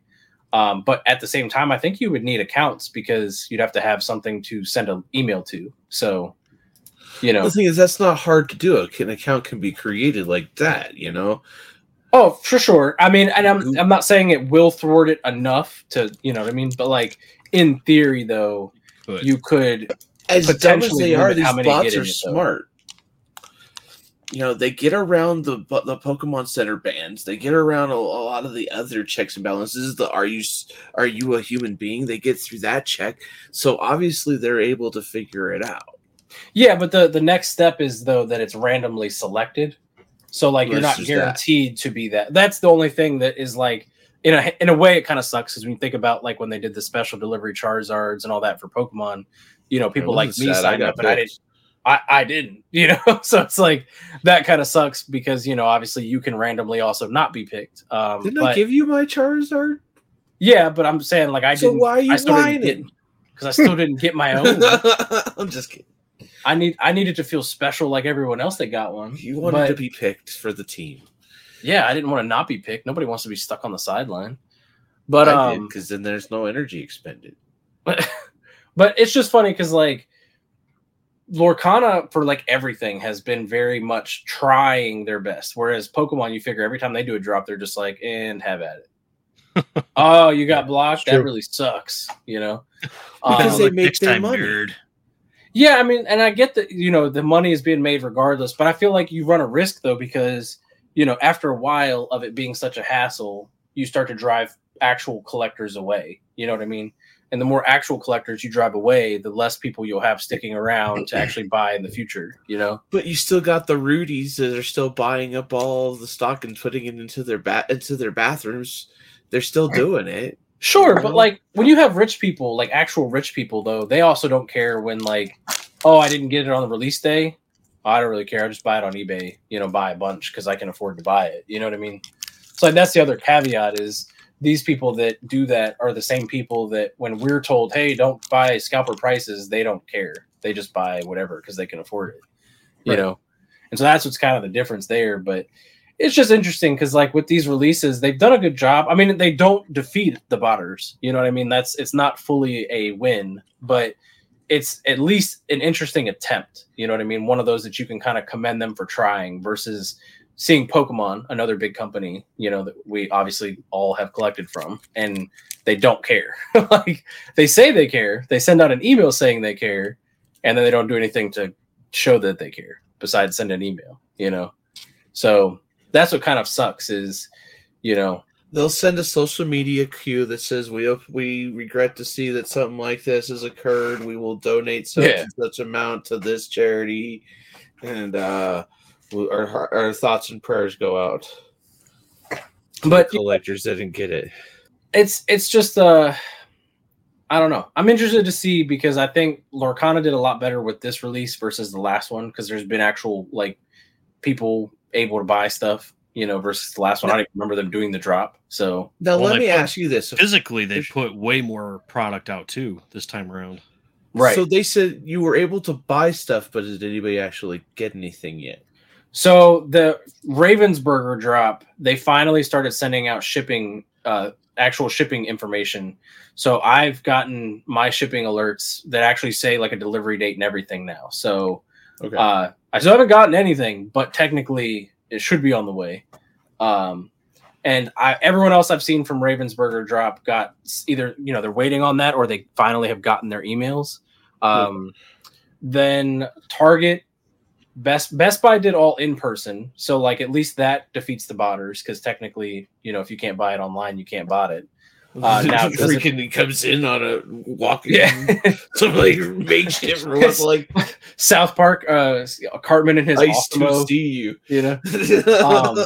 um, but at the same time i think you would need accounts because you'd have to have something to send an email to so you know The thing is, that's not hard to do. An account can be created like that, you know. Oh, for sure. I mean, and I'm mm-hmm. I'm not saying it will thwart it enough to, you know what I mean, but like in theory though, you could As dumb as they are, these how many get bots are it, though. smart. You know, they get around the the Pokemon Center bans. They get around a, a lot of the other checks and balances. The are you are you a human being? They get through that check, so obviously they're able to figure it out. Yeah, but the the next step is though that it's randomly selected. So like you're not there's that. guaranteed to be that. That's the only thing that is like in a in a way it kind of sucks because when you think about like when they did the special delivery Charizards and all that for Pokemon, you know, people like me sad, signed got up and I didn't. I, I didn't, you know. so it's like that kind of sucks because you know obviously you can randomly also not be picked. Um, Didn't but, I give you my Charizard? yeah, but I'm saying like I so didn't. why are you I still whining? because I still didn't get my own. I'm just kidding. I need I needed to feel special like everyone else that got one. You wanted But- to be picked for the team, Yeah, I didn't want to not be picked. Nobody wants to be stuck on the sideline. But I um, because then there's no energy expended. but but it's just funny because like Lorcana for like everything has been very much trying their best. Whereas Pokemon, you figure every time they do a drop, they're just like, and have at it. oh, you got blocked. That really sucks, you know. Because Um, they make their money. nerd. Yeah, I mean, and I get that you know the money is being made regardless, but I feel like you run a risk though because you know after a while of it being such a hassle, you start to drive actual collectors away. You know what I mean? And the more actual collectors you drive away, the less people you'll have sticking around to actually buy in the future. You know? But you still got the Rudies that are still buying up all the stock and putting it into their ba- into their bathrooms. They're still doing it. Sure, but like when you have rich people, like actual rich people, though, they also don't care when like, oh, I didn't get it on the release day. I don't really care. I just buy it on eBay. You know, buy a bunch because I can afford to buy it. You know what I mean? So like, that's the other caveat is these people that do that are the same people that when we're told, hey, don't buy scalper prices, they don't care. They just buy whatever because they can afford it. You Right. know, and so that's what's kind of the difference there. But it's just interesting because like with these releases they've done a good job. I mean they don't defeat the botters you know what i mean? That's it's not fully a win but it's at least an interesting attempt you know what i mean? One of those that you can kind of commend them for trying versus seeing pokemon another big company you know that we obviously all have collected from and they don't care. Like they say they care. They send out an email saying they care and then they don't do anything to show that they care besides send an email you know? So that's what kind of sucks is you know They'll send a social media cue that says we hope we regret to see that something like this has occurred. We will donate such Yeah. and such amount to this charity, and uh, our our thoughts and prayers go out. But- the collectors that didn't get it. it's it's just uh I don't know. I'm interested to see because I think Lorcana did a lot better with this release versus the last one because there's been actual like people able to buy stuff, you know, versus the last one. I don't even remember them doing the drop. So Now Well, let me put- ask you this: Physically, they put way more product out too this time around. right. So So, they said you were able to buy stuff, but did anybody actually get anything yet? So the Ravensburger drop, they finally started sending out shipping uh actual shipping information. So I've gotten my shipping alerts that actually say like a delivery date and everything now. So Okay. Uh, I still haven't gotten anything, but technically it should be on the way. Um, and I, everyone else I've seen from Ravensburger drop got either you know they're waiting on that or they finally have gotten their emails. Um, Then Target, Best Best Buy did all in person, so like at least that defeats the botters because technically you know if you can't buy it online you can't bot it. Uh, now freaking he comes in on a walk. Yeah. some like makeshift robot like South Park, uh, Cartman and his ice to see you. you know. Um,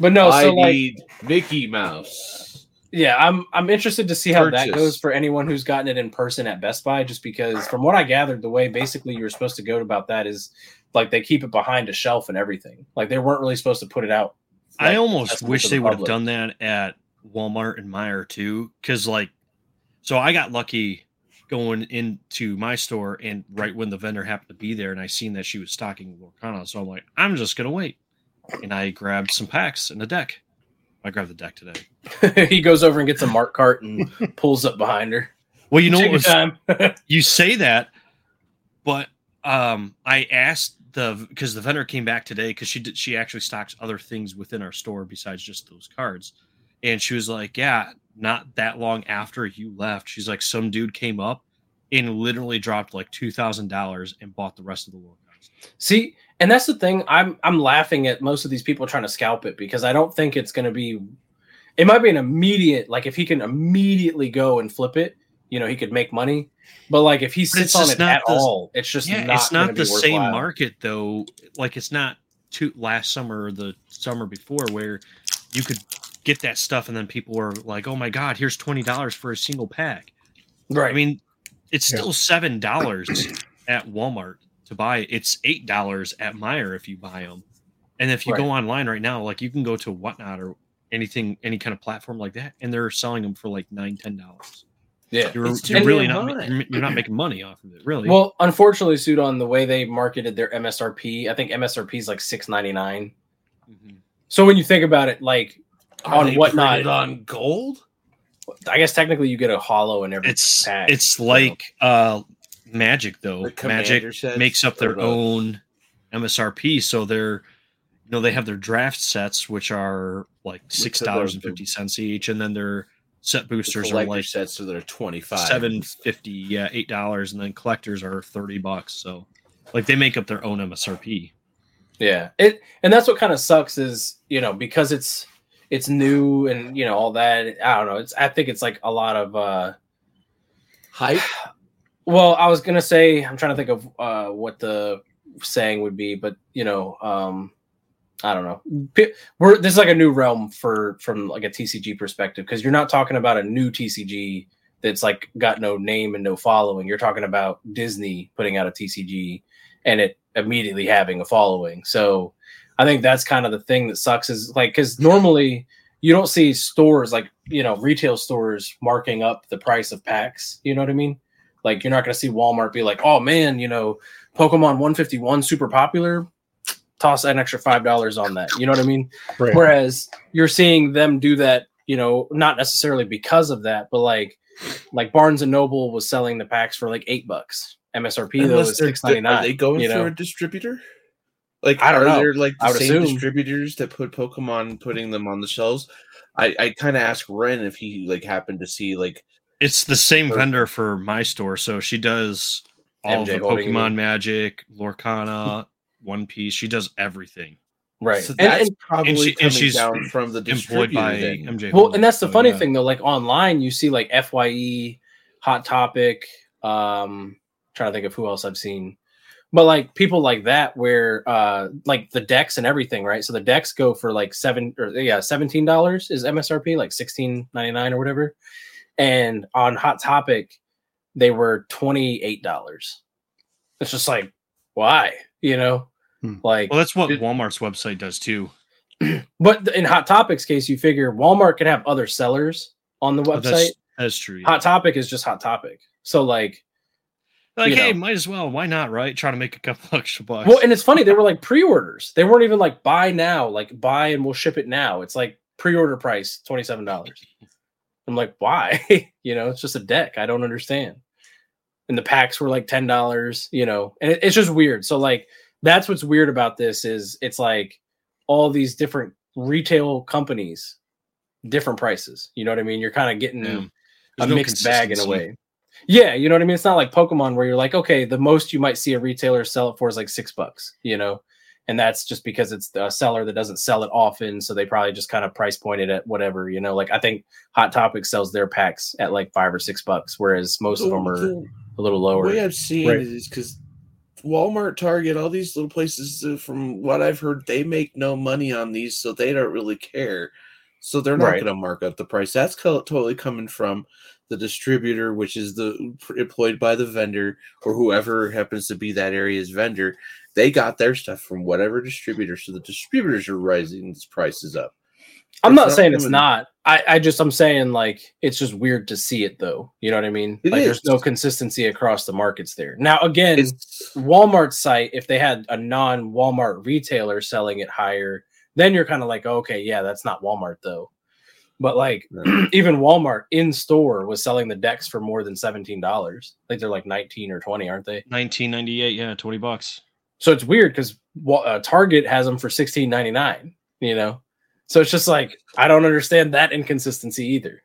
but no, I so like need Mickey Mouse. yeah i'm i'm interested to see how that goes for anyone who's gotten it in person at best buy just because from what i gathered the way basically you're supposed to go about that is like they keep it behind a shelf and everything like they weren't really supposed to put it out I almost wish the they would have done that at Walmart and Meijer too, because like, so I got lucky going into my store and right when the vendor happened to be there, and I seen that she was stocking Lorcana, so I'm like, I'm just gonna wait, and I grabbed some packs and a deck. I grabbed the deck today. he goes over and gets a mark cart and pulls up behind her Well, you know Take what was you say that, but um, I asked the because the vendor came back today because she did she actually stocks other things within our store besides just those cards, and she was like, "Yeah, not that long after you left, she's like, some dude came up and literally dropped like two thousand dollars and bought the rest of the cards." see and that's the thing i'm i'm laughing at most of these people trying to scalp it because i don't think it's going to be it might be an immediate like if he can immediately go and flip it you know he could make money but like if he sits on it not at the- all it's just yeah, not it's not the same market though. Like it's not two last summer or the summer before where you could get that stuff and then people were like, "Oh my god, here's twenty dollars for a single pack." right I mean, it's Yeah. still seven dollars at Walmart to buy. It's eight dollars at Meijer if you buy them, and if you Right. go online right now, like you can go to whatnot or anything, any kind of platform like that, and they're selling them for like nine, ten dollars. Yeah. You're, you're really not ma- high. you're, you're not making money off of it, really. Well, unfortunately, suit on the way they marketed their MSRP, I think MSRP is like six ninety nine. Mhm. So when you think about it, like Are on whatnot, on gold. I guess technically you get a hollow in every it's pack. it's like uh Magic though. Magic makes up their or own MSRP, so they're you know they have their draft sets which are like six dollars and fifty cents each, and then their set The boosters are like sets, so they're twenty five. seven fifty, yeah, eight dollars, and then collectors are thirty bucks. So like they make up their own MSRP. Yeah. It and that's what kind of sucks is, you know, because it's it's new and you know all that. I don't know. It's I think it's like a lot of uh hype. well, I was gonna say I'm trying to think of uh what the saying would be, but you know, um I don't know. We're this is like a new realm for from like a TCG perspective because you're not talking about a new TCG that's like got no name and no following. You're talking about Disney putting out a TCG and it immediately having a following. So I think that's kind of the thing that sucks is like because normally you don't see stores like you know retail stores marking up the price of packs. You know what I mean? Like you're not going to see Walmart be like, oh man, you know, Pokemon 151 super popular. Toss an extra five dollars on that. You know what I mean? Right. Whereas you're seeing them do that, you know, not necessarily because of that, but like like Barnes and Noble was selling the packs for like eight bucks. MSRP though Unless is they're- six ninety nine. Are they going you through a distributor? Like I don't are know. there like the same assume. distributors that put Pokemon putting them on the shelves? I, I kind of asked Ren if he like happened to see like It's the same Or- vendor for my store, so she does all MJ the Holding, you Pokemon? Magic, Lorcana, One Piece. She does everything. right. So And- that's and- probably she- and coming she's down from the Employed distributor. by then. MJ. well, Holding, and that's the so, funny yeah. thing though. Like online, you see like Fye, Hot Topic. Um, trying to think of who else I've seen, but like people like that, where uh, like the decks and everything, right? So the decks go for like seven or yeah, seventeen dollars is MSRP, like sixteen ninety nine or whatever. And on Hot Topic, they were twenty eight dollars. It's just like why, you know, Hmm. like Well, that's what It- Walmart's website does too. But in Hot Topics case, you figure Walmart could have other sellers on the Oh, website. that's, that's true. yeah. Hot Topic is just Hot Topic. So like, like, you hey, know. might as well. Why not? Right? Trying to make a couple extra bucks. well, and it's funny they were like pre-orders. They weren't even like buy now, like buy and we'll ship it now. It's like pre-order price twenty seven dollars. I'm like, why? you know, it's just a deck. I don't understand. And the packs were like ten dollars. You know, and it- it's just weird. So like, that's what's weird about this is it's like all these different retail companies, different prices. You know what I mean? You're kind of getting. Yeah. a no mixed bag in a way. Yeah, you know what I mean. It's not like Pokemon where you're like, okay, the most you might see a retailer sell it for is like six bucks, you know, and that's just because it's a seller that doesn't sell it often, so they probably just kind of price point it at whatever, you know. Like I think Hot Topic sells their packs at like five or six bucks, whereas most of them are a little The lower. way I've seen Right. is because Walmart, Target, all these little places, uh, from what I've heard, they make no money on these, so they don't really care. So they're not Right. going to mark up the price. That's totally coming from the distributor, which is the employed by the vendor or whoever happens to be that area's vendor. They got their stuff from whatever distributor, so the distributors are rising these prices up. I'm it's not not saying it's not. I, I just I'm saying like it's just weird to see it though. You know what I mean? It like there's no consistency across the markets there. Now again, It's Walmart's site, if they had a non Walmart retailer selling it higher, then you're kind of like, okay, yeah, that's not Walmart though. But like Right. even Walmart in store was selling the decks for more than seventeen dollars. I think they're like nineteen or twenty, aren't they? 1998, yeah, 20 bucks. So it's weird because uh, Target has them for sixteen ninety nine. You know, so it's just like I don't understand that inconsistency either.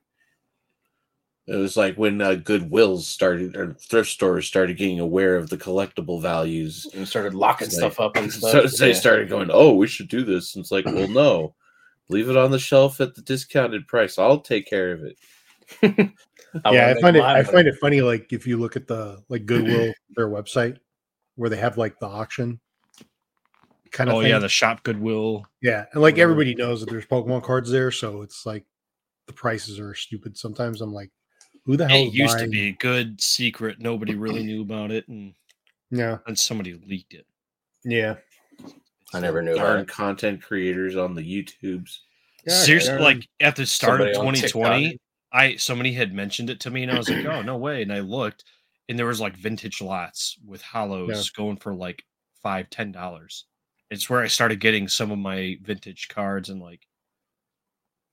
It was like when uh, Goodwills started or thrift stores started getting aware of the collectible values. And started locking It's stuff up and stuff. So they Yeah. started going, "Oh, we should do this." And it's like, "Well, no, leave it on the shelf at the discounted price. I'll take care of it." I yeah, I find it. I find it funny. Like if you look at the like Goodwill, their website, where they have like the auction kind of. Oh thing. yeah, the shop Goodwill. yeah, and like everybody knows that there's Pokemon cards there, so it's like the prices are stupid. Sometimes I'm like, who the hell? It is used to be a good secret. Nobody really knew about it, and Yeah. and somebody leaked it. Yeah. I never knew Darn it. content creators on the YouTubes. Yeah, Seriously, yeah. like at the start Somebody of 2020, TikTok. I somebody had mentioned it to me, and I was like, "Oh no way!" And I looked, and there was like vintage lots with hollows going for like five, ten dollars. It's where I started getting some of my vintage cards and like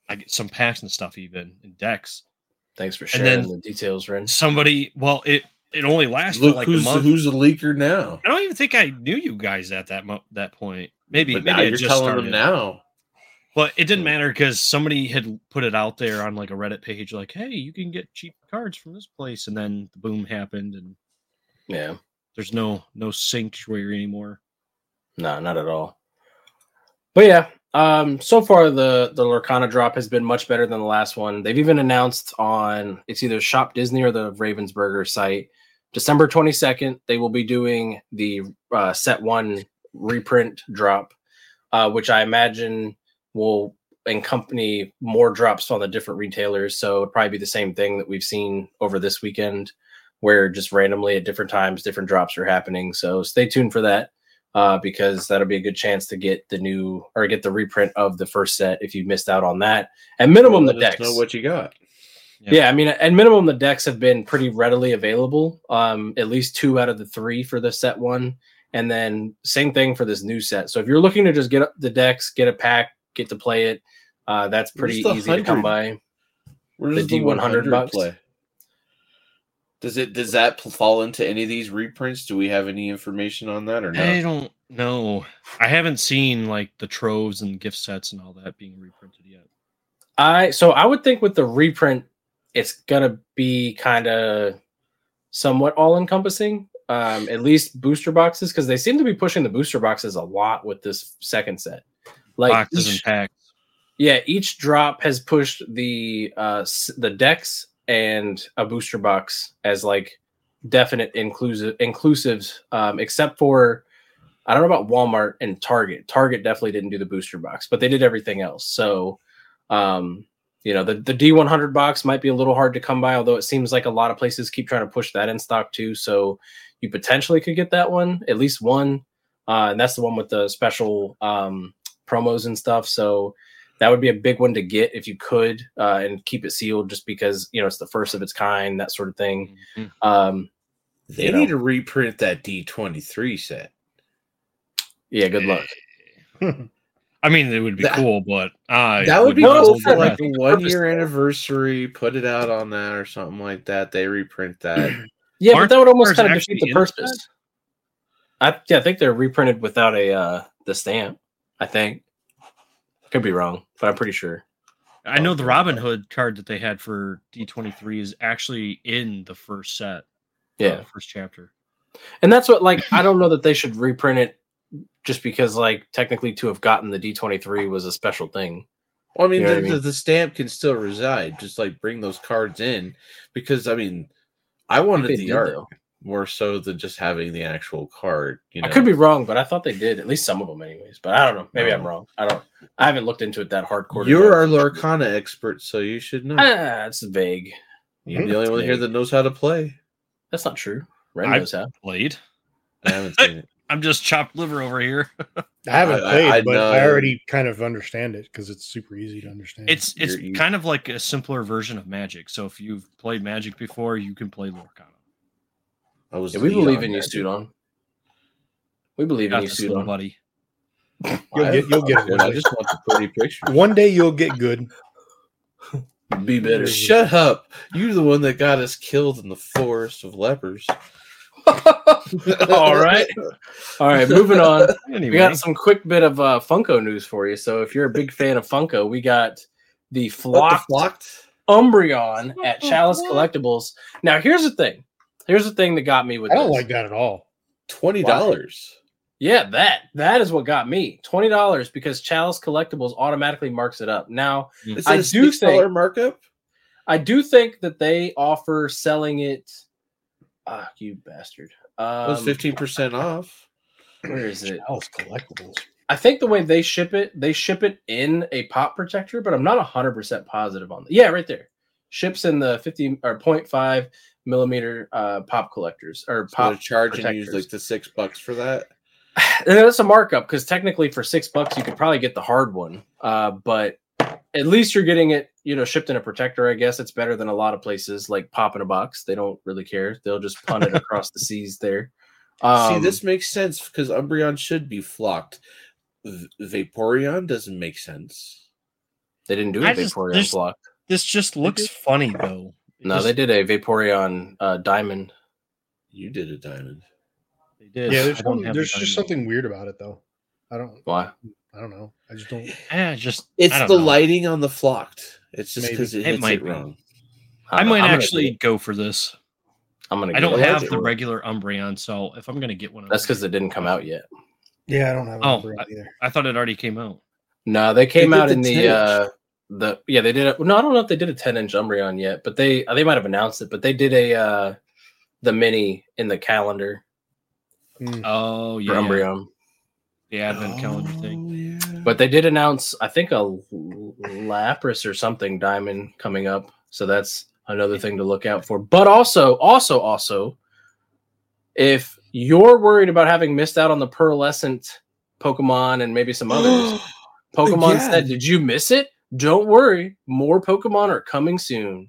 I get some packs and stuff, even and decks. Thanks for And sharing then- the details, Ren. Somebody, well, it it only lasted Look like a who's month. who's a leaker now. I don't even think I knew you guys at that mo- that point. Maybe, But maybe now you're just telling started. them now. But it didn't matter because somebody had put it out there on like a Reddit page, like, "Hey, you can get cheap cards from this place," and then the boom happened, and Yeah. there's no no sanctuary anymore. No, not at all. But yeah, um, so far the the Lorcana drop has been much better than the last one. They've even announced on it's either Shop Disney or the Ravensburger site, December twenty second, they will be doing the uh, set one reprint drop, uh, which I imagine will accompany more drops on the different retailers. So it'd probably be the same thing that we've seen over this weekend, where just randomly at different times different drops are happening. So stay tuned for that uh, because that'll be a good chance to get the new or get the reprint of the first set if you missed out on that. At minimum, Let the decks. know what you got. Yeah. I mean, at minimum, the decks have been pretty readily available. Um, at least two out of the three for the set one, and then same thing for this new set. So if you're looking to just get the decks, get a pack, get to play it, uh, that's pretty Where's the easy to come by. Where The D100 100 bucks? play? Does it does that fall into any of these reprints? Do we have any information on that or not? I don't know. I haven't seen like the troves and gift sets and all that being reprinted yet. I so I would think with the reprint, it's gonna be kind of somewhat all encompassing. Um, at least booster boxes because they seem to be pushing the booster boxes a lot with this second set. Like Boxes each- and packs. yeah, each drop has pushed the uh the decks and a booster box as like definite inclusive inclusives, um, except for I don't know about Walmart and Target. Target definitely didn't do the booster box, but they did everything else. So um you know the, the D100 box might be a little hard to come by, although it seems like a lot of places keep trying to push that in stock too. So you potentially could get that one, at least one. Uh, and that's the one with the special um, promos and stuff. So that would be a big one to get if you could uh, and keep it sealed just because you know it's the first of its kind that sort of thing Mhm. um They need know. to reprint that D twenty three set. yeah good luck I mean, it would be That- cool, but I that would be No, cool for like I a the one year anniversary. Put it out on that or something like that. They reprint that. yeah but Aren't that would almost kind of defeat the purpose i yeah i think they're reprinted without a uh the stamp i think could be wrong but i'm pretty sure I know the Robin Hood card that they had for D23 is actually in the first set. uh, yeah first chapter. and that's what like i don't know that they should reprint it just because like technically to have gotten the d23 was a special thing Well, I mean, You know the, I mean? The, the stamp can still reside. Just like bring those cards in, because I mean, I wanted they the art though. more so than just having the actual card. You know, I could be wrong, but I thought they did at least some of them, anyways. But I don't know. Maybe I'm wrong. I don't. I haven't looked into it that hardcore. to You're know. our Lorcana expert, so you should know. Ah, it's vague. You're the only one here that knows how to play. That's not true. Ren I- knows how. Played. I haven't seen it. I'm just chopped liver over here. I haven't I- I- played, I but know. I already kind of understand it because it's super easy to understand. It's it's You're- you- kind of like a simpler version of Magic. So if you've played Magic before, you can play Lorcana. I was. Yeah, we believe in you, that Sudon. We believe in you, this Sudon. buddy. You'll get- you'll get it I just want the pretty picture. one day you'll get good. Be better. Shut up! You're the one that got us killed in the forest of lepers. All right. All right. Moving on. Anyway, We got some quick bit of uh, Funko news for you. So if you're a big fan of Funko, we got the What the flocked flocked? Umbreon at Chalice Collectibles. Now here's the thing. Here's the thing that got me with I don't this. like that at all. Twenty dollars. Yeah, that that is what got me. Twenty dollars because Chalice Collectibles automatically marks it up. Now Is I do six dollar think- markup? I do think that they offer selling it. Ah, you bastard. It was Um, fifteen percent off. Where is it? Chalice collectibles. I think the way they ship it, they ship it in a pop protector, but I'm not 100% positive on that. Yeah, right there. Ships in the 50 or 0.5 millimeter uh, pop collectors or So they're pop. charging you like the six bucks for that. And that's a markup because technically for six bucks you could probably get the hard one. Uh, but at least you're getting it, you know, shipped in a protector. I guess it's better than a lot of places like pop in a box. They don't really care. They'll just punt it across the seas there. Um, See, this makes sense because Umbreon should be flocked. V- Vaporeon doesn't make sense. they didn't do a I just- Vaporeon there's- block. This just looks funny though. It No, just- they did a Vaporeon uh, diamond. You did a diamond. They did. Yeah, there's I don't something, have there's just something weird about it though. I don't Why? I don't know. I just don't. Yeah, just It's I the don't know. lighting on the flocked. It's just because it It hits might it wrong. I don't might I'm gonna actually go for this. I'm gonna. I don't it. have the Or- regular Umbreon, so if I'm gonna get one, of That's because it didn't come out yet. Yeah, I don't have. Oh, Oh, either. I thought it already came out. No, they came did out the in the inch. uh the yeah they did it. No, I don't know if they did a 10 inch Umbreon yet, but they they might have announced it. But they did a uh the mini in the calendar Hmm. Oh for yeah, Umbreon. the advent calendar thing. Yeah. But they did announce I think a Lapras or something diamond coming up. So that's another thing to look out for. But also, also, also, if you're worried about having missed out on the pearlescent Pokemon and maybe some others, Pokemon Again. said, Did you miss it? Don't worry. More Pokemon are coming soon.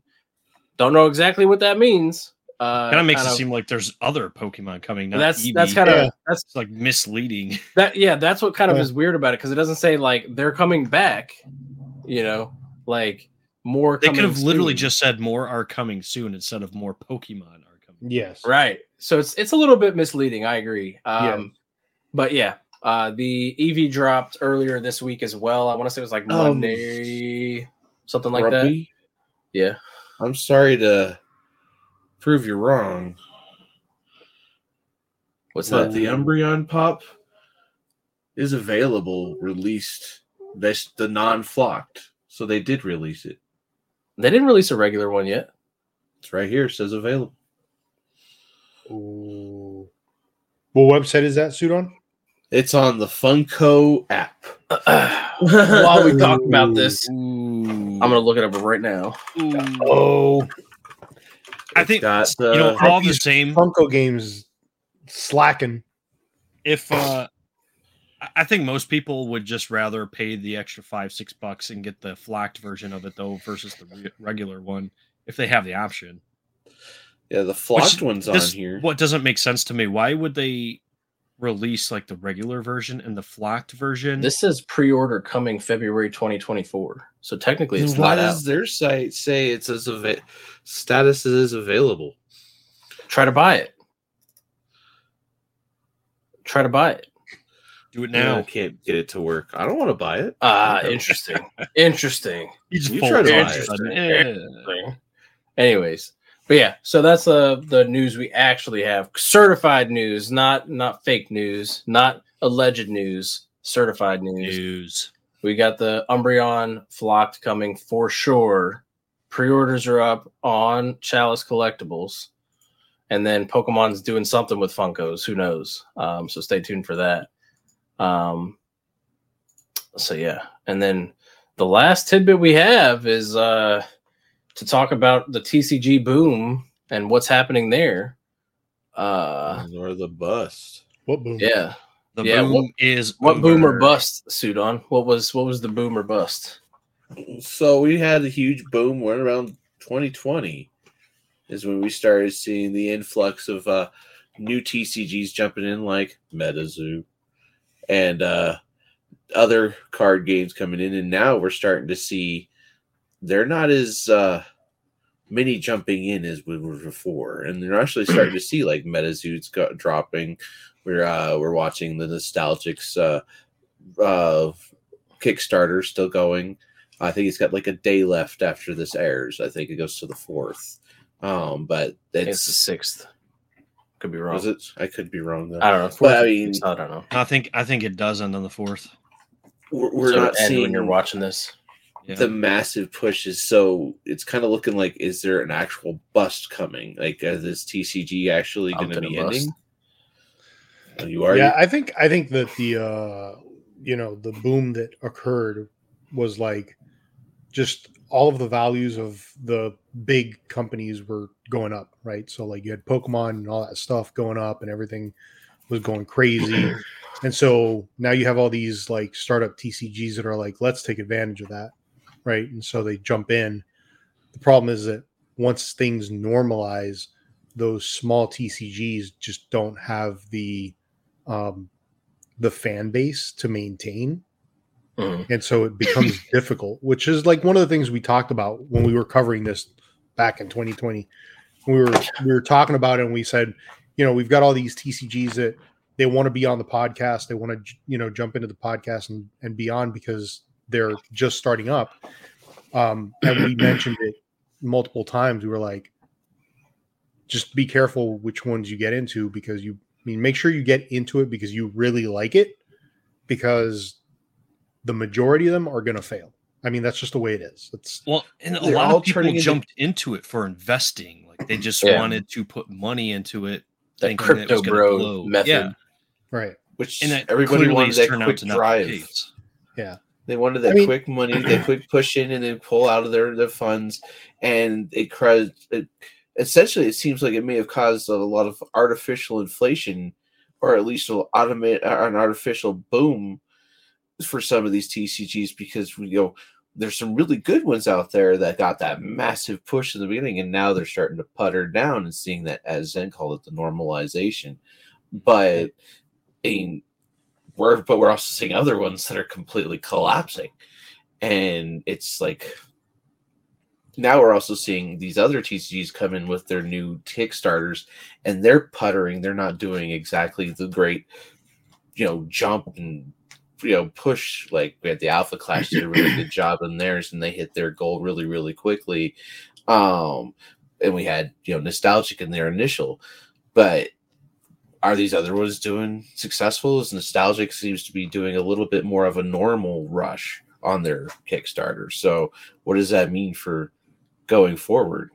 Don't know exactly what that means. Uh, Kind of makes it of- seem like there's other Pokemon coming. Not that's Eevee. that's kind of Yeah. that's it's like misleading. that yeah that's what kind of Yeah. is weird about it because it doesn't say like they're coming back you know like more They could coming have literally just said more are coming soon instead of more Pokemon are coming. Yes. right so it's it's a little bit misleading i agree um Yeah. but yeah uh the Eevee dropped earlier this week as well i want to say it was like Um, monday something like that yeah I'm sorry to prove you're wrong, what's but that the Umbreon pop is available, released. This the non-flocked, so they did release it. they didn't release a regular one yet It's right here. It says available. Ooh. What website is that suit on? It's on the Funko app. while we talk about this Ooh. i'm gonna look it up right now Oh, I think got you know all the same. Funko Games slacking. If uh, I- I think most people would just rather pay the extra five six bucks and get the flocked version of it though versus the re- regular one if they have the option. Yeah, the flocked Which one's This- on here. What doesn't make sense to me? Why would they release like the regular version and the flocked version? this says pre-order coming february 2024 so technically it's Then why not out does their site say it's as ava- status is available? try to buy it. Try to buy it. do it Now I can't get it to work. I don't want to buy it. Ah, interesting. interesting. You You try to buy it. Interesting. Interesting. Anyways, but yeah, so that's uh, the news we actually have. Certified news, not not fake news, not alleged news. Certified news. News. We got the Umbreon flocked coming for sure. Pre-orders are up on Chalice Collectibles, and then Pokemon's doing something with Funkos. Who knows? Um, so stay tuned for that. Um, so yeah, and then the last tidbit we have is uh, to talk about the TCG boom and what's happening there. Uh, or the bust. What boom? yeah, The Yeah, boom what- is what boom or over. bust? Sudan. What was what was the boom or bust? So we had a huge boom right around 2020 is when we started seeing the influx of uh, new TCGs jumping in like MetaZoo and uh, other card games coming in. And now we're starting to see they're not as uh, many jumping in as we were before. And they're actually starting to see like MetaZoo's got dropping. We're uh, we're watching the Nostalgix uh, uh, Kickstarter still going. I think it's got like a day left after this airs. I think it goes to the fourth. Um, but It's the sixth. Could be wrong. was it? I could be wrong though. I don't know. But, I mean- I don't know. I think I think it does end on the fourth. We're, we're So not seeing when you're watching this. Yeah. the massive pushes. So it's kind of looking like is there an actual bust coming? Like is this TCG actually going to be bust. ending? Oh, You are. yeah, I think I think that the uh you know the boom that occurred was like just all of the values of the big companies were going up, right? So like you had Pokemon and all that stuff going up, and everything was going crazy. and so now you have all these like startup TCGs that are like, let's take advantage of that, right? And so they jump in. The problem is that once things normalize, those small TCGs just don't have the um, the fan base to maintain Mhm. and so it becomes difficult which is like one of the things we talked about when we were covering this back in 2020 we were we were talking about it and we said you know we've got all these tcgs that they want to be on the podcast they want to you know jump into the podcast and, and be on because they're just starting up um and we mentioned it multiple times we were like just be careful which ones you get into because you I mean make sure you get into it because you really like it because the majority of them are going to fail. I mean that's just the way it is. It's Well, and a lot of people turning into- jumped into it for investing. Like they just Yeah. wanted to put money into it. That thinking that it crypto bro blow. method. Yeah. right. which And that everybody wants wanted has that out quick to not be the drive. case. They wanted that I mean- quick money, that quick push in, and then pull out of their, their funds, and it, caused. it essentially it seems like it may have caused a lot of artificial inflation, or at least an automate an artificial boom for some of these TCGs because we go. There's some really good ones out there that got that massive push in the beginning, and now they're starting to putter down and seeing that, as Zen called it, the normalization. But I mean, we're but we're also seeing other ones that are completely collapsing. And it's like now we're also seeing these other tcgs come in with their new kickstarters and they're puttering. They're not doing exactly the great you know jump and you know push. Like we had the alpha clash did a really good job in theirs and they hit their goal really really quickly. Um and we had you know nostalgic in their initial but are these other ones doing successful? As Nostalgic seems to be doing a little bit more of a normal rush on their Kickstarter. So, what does that mean for going forward?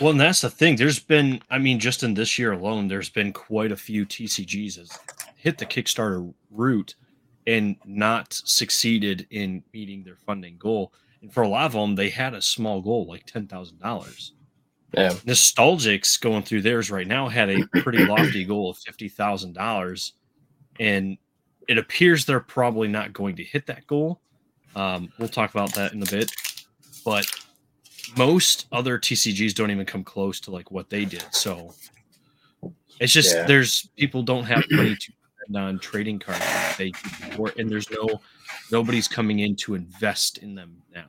Well, and that's the thing. There's been, I mean, just in this year alone, there's been quite a few TCGs that's hit the Kickstarter route and not succeeded in meeting their funding goal. And for a lot of them, they had a small goal, like ten thousand dollars. Yeah. Nostalgix going through theirs right now had a pretty lofty goal of fifty thousand dollars, and it appears they're probably not going to hit that goal. Um, we'll talk about that in a bit, but most other TCGs don't even come close to like what they did. So it's just Yeah. there's people don't have money to spend on trading cards like they did before, and there's no nobody's coming in to invest in them now.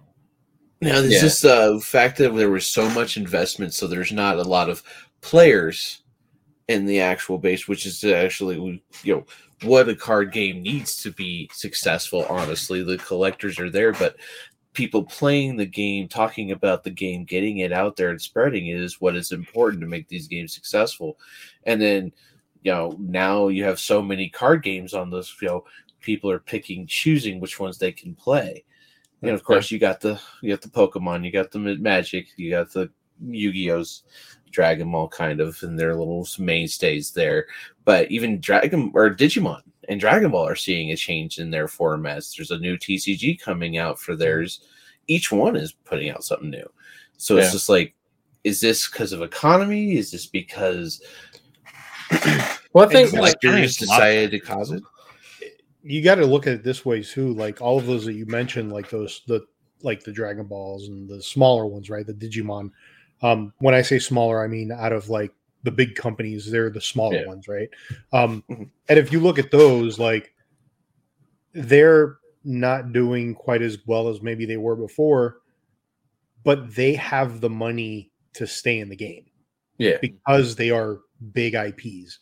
Now, there's Yeah. the uh, fact that there was so much investment, so there's not a lot of players in the actual base, which is actually you know what a card game needs to be successful. Honestly, the collectors are there, but people playing the game, talking about the game, getting it out there and spreading it is what is important to make these games successful. And then, you know, now you have so many card games on this, you know, people are picking, choosing which ones they can play. And of course, you got the you got the Pokemon, you got the Magic, you got the Yu-Gi-Oh's, Dragon Ball, kind of, and their little mainstays there. But even Dragon or Digimon and Dragon Ball are seeing a change in their formats. There's a new TCG coming out for theirs. Each one is putting out something new. So it's just like, is this because of economy? Is this because Well, I think like I think collectors it's a lot of decided to cause it? You got to look at it this way too. Like all of those that you mentioned, like those the like the Dragon Balls and the smaller ones, right? The Digimon. Um, when I say smaller, I mean out of like the big companies, they're the smaller Yeah. ones, right? Um, Mhm. and if you look at those, like they're not doing quite as well as maybe they were before, but they have the money to stay in the game yeah, because they are big IPs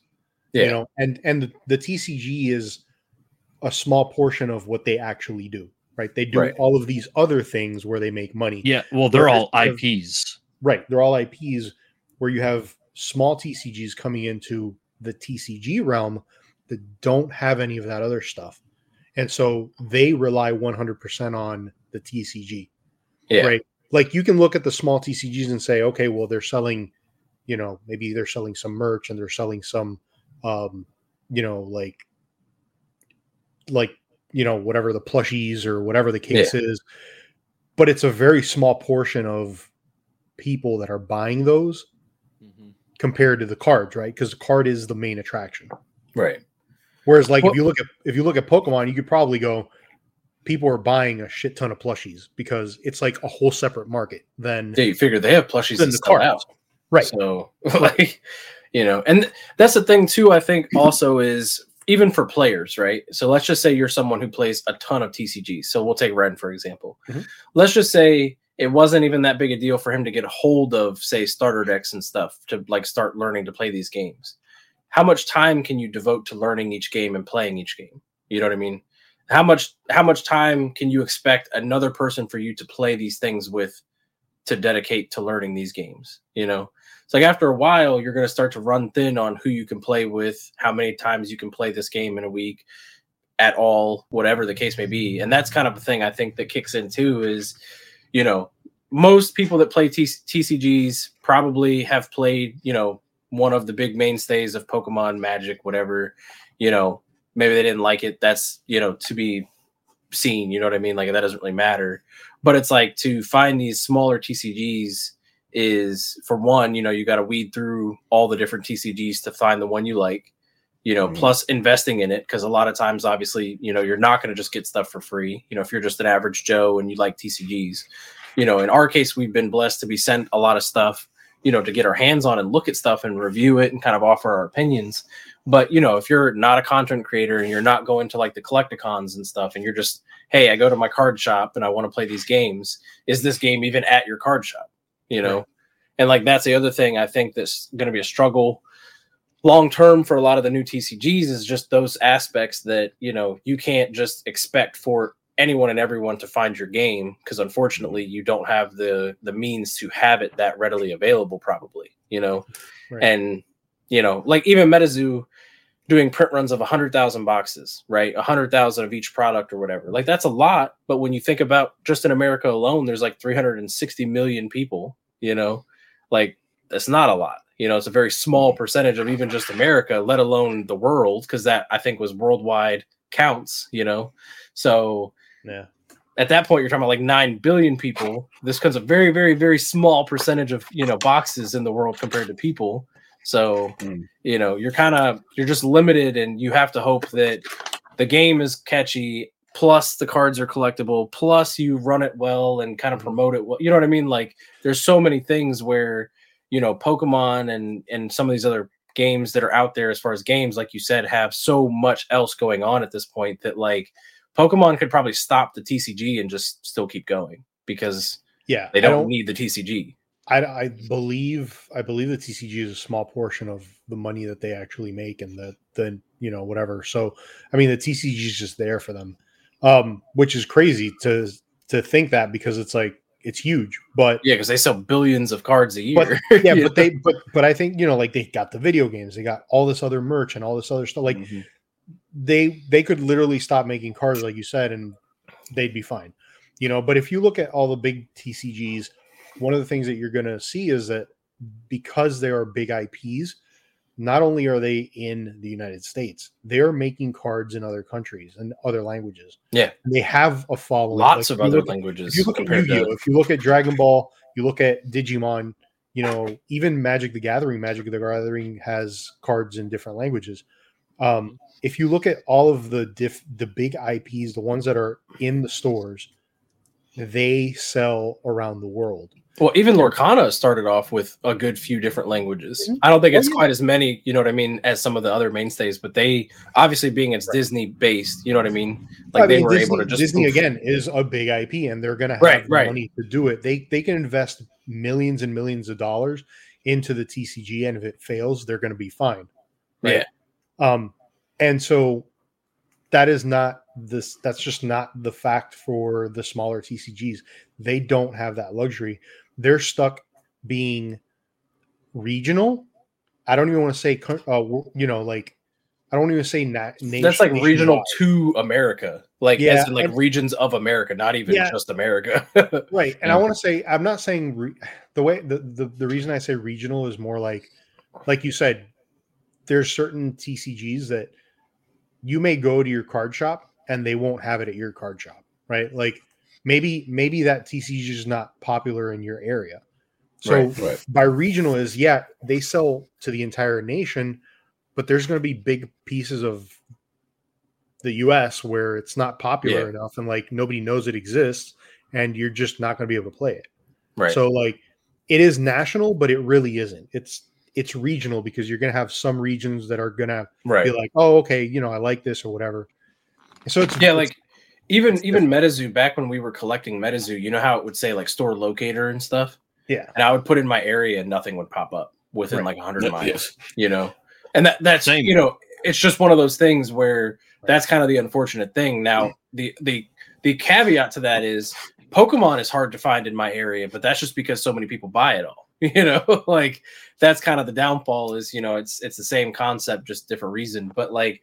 yeah, you know and and the, the tcg is a small portion of what they actually do right? They do Right. all of these other things where they make money. Yeah, well, they're Whereas all IPs. right they're all ips where you have small tcgs coming into the tcg realm that don't have any of that other stuff. And so they rely 100% on the tcg yeah, right? Like you can look at the small tcgs and say okay well they're selling you know maybe they're selling some merch and they're selling some um you know like like you know whatever the plushies or whatever the case is but it's a very small portion of people that are buying those Mhm. compared to the cards, right? Because the card is the main attraction. Right. Whereas, like Well- if you look at if you look at Pokemon, you could probably go, people are buying a shit ton of plushies because it's like a whole separate market then Yeah, you figure they have plushies than that the sell cards. out. Right. So like, you know, and that's the thing too. I think also is even for players, right? So let's just say you're someone who plays a ton of TCGs. So we'll take Ren for example. Mhm. Let's just say it wasn't even that big a deal for him to get a hold of, say, starter decks and stuff to like start learning to play these games. How much time can you devote to learning each game and playing each game? You know what I mean? How much how much time can you expect another person for you to play these things with to dedicate to learning these games? You know, it's like after a while, you're going to start to run thin on who you can play with, how many times you can play this game in a week at all, whatever the case may be. And that's kind of the thing I think that kicks in too is, you know, most people that play T- TCGs probably have played, you know, one of the big mainstays of Pokemon, Magic, whatever. You know, maybe they didn't like it. That's, you know, to be seen. You know what I mean? Like that doesn't really matter. But it's like to find these smaller TCGs is for one, you know, you got to weed through all the different TCGs to find the one you like. You know, Mhm. plus investing in it because a lot of times, obviously, you know, you're not going to just get stuff for free. You know, if you're just an average Joe and you like TCGs, you know, in our case, we've been blessed to be sent a lot of stuff, you know, to get our hands on and look at stuff and review it and kind of offer our opinions. But you know, if you're not a content creator and you're not going to like the Collect-A-Cons and stuff, and you're just, hey, I go to my card shop and I want to play these games, is this game even at your card shop? You know, and like that's the other thing I think that's going to be a struggle long term for a lot of the new TCGs is just those aspects that you know you can't just expect for anyone and everyone to find your game because unfortunately you don't have the the means to have it that readily available probably you know? Right. and you know like even MetaZoo doing print runs of 100,000 boxes right? 100,000 of each product or whatever. Like that's a lot but when you think about just in America alone there's like 360 million people you know? Like that's not a lot you know? It's a very small percentage of even just America let alone the world because that I think was worldwide counts you know? So yeah. at that point you're talking about like 9 billion people. This comes a very very very small percentage of you know boxes in the world compared to people so Mm. you know you're kind of you're just limited and you have to hope that the game is catchy plus the cards are collectible plus you run it well and kind of promote it well you know what i mean like there's so many things where you know pokemon and and some of these other games that are out there as far as games like you said have so much else going on at this point that like pokemon could probably stop the tcg and just still keep going because Yeah. they I don't, need the tcg I, I believe I believe the TCG is a small portion of the money that they actually make and the the you know whatever. So I mean the TCG is just there for them, um, which is crazy to to think that because it's like it's huge. But yeah because they sell billions of cards a year But- yeah, but they but but I think you know like they got the video games, they got all this other merch and all this other stuff. Like Mhm. they they could literally stop making cards like you said and they'd be fine you know but if you look at all the big tcgs one of the things that you're going to see is that because they are big ips not only are they in the united states they're making cards in other countries and other languages Yeah. And they have a following lots Like, of other at- languages if you look at Yu-Gi-Oh, to if you look at Dragon Ball, you look at Digimon, you know, even Magic the Gathering, Magic the Gathering has cards in different languages. Um, if you look at all of the diff, the big IPs, the ones that are in the stores, they sell around the world. Well, even Lorcana started off with a good few different languages. Mhm. I don't think it's quite as many, you know what I mean, as some of the other mainstays, but they obviously being it's Right. Disney based, you know what I mean? Like I they mean, were Disney, able to just Disney poof. again is a big IP, and they're going to have Right, the right. money to do it. They they can invest millions and millions of dollars into the TCG, and if it fails, they're going to be fine. Yeah. Um, and so that is not this. That's just not the fact for the smaller TCGs. They don't have that luxury. They're stuck being regional. I don't even want to say, uh, you know, like I don't even say na- nation. That's like regional to America. Like Yeah, as in like and- regions of America, not even Yeah. just America. right and i want to say i'm not saying re- the way the, the the reason i say regional is more like like you said there's certain tcgs that you may go to your card shop and they won't have it at your card shop right like maybe maybe that TCG is not popular in your area. So Right, right. by regional is yeah, they sell to the entire nation, but there's going to be big pieces of the US where it's not popular Yeah. enough and like nobody knows it exists and you're just not going to be able to play it. Right. So like it is national, but it really isn't. It's it's regional because you're going to have some regions that are going to right. be like, "Oh, okay, you know, I like this or whatever." So it's Yeah, it's- like even even MetaZoo back when we were collecting MetaZoo, you know how it would say like store locator and stuff, yeah, and I would put in my area and nothing would pop up within Right. like 100 Yeah. miles, you know. And that that's Same. you know, it's just one of those things where that's kind of the unfortunate thing. Now, the the the caveat to that is Pokemon is hard to find in my area, but that's just because so many people buy it all. You know, like that's kind of the downfall is, you know, it's it's the same concept, just different reason. But like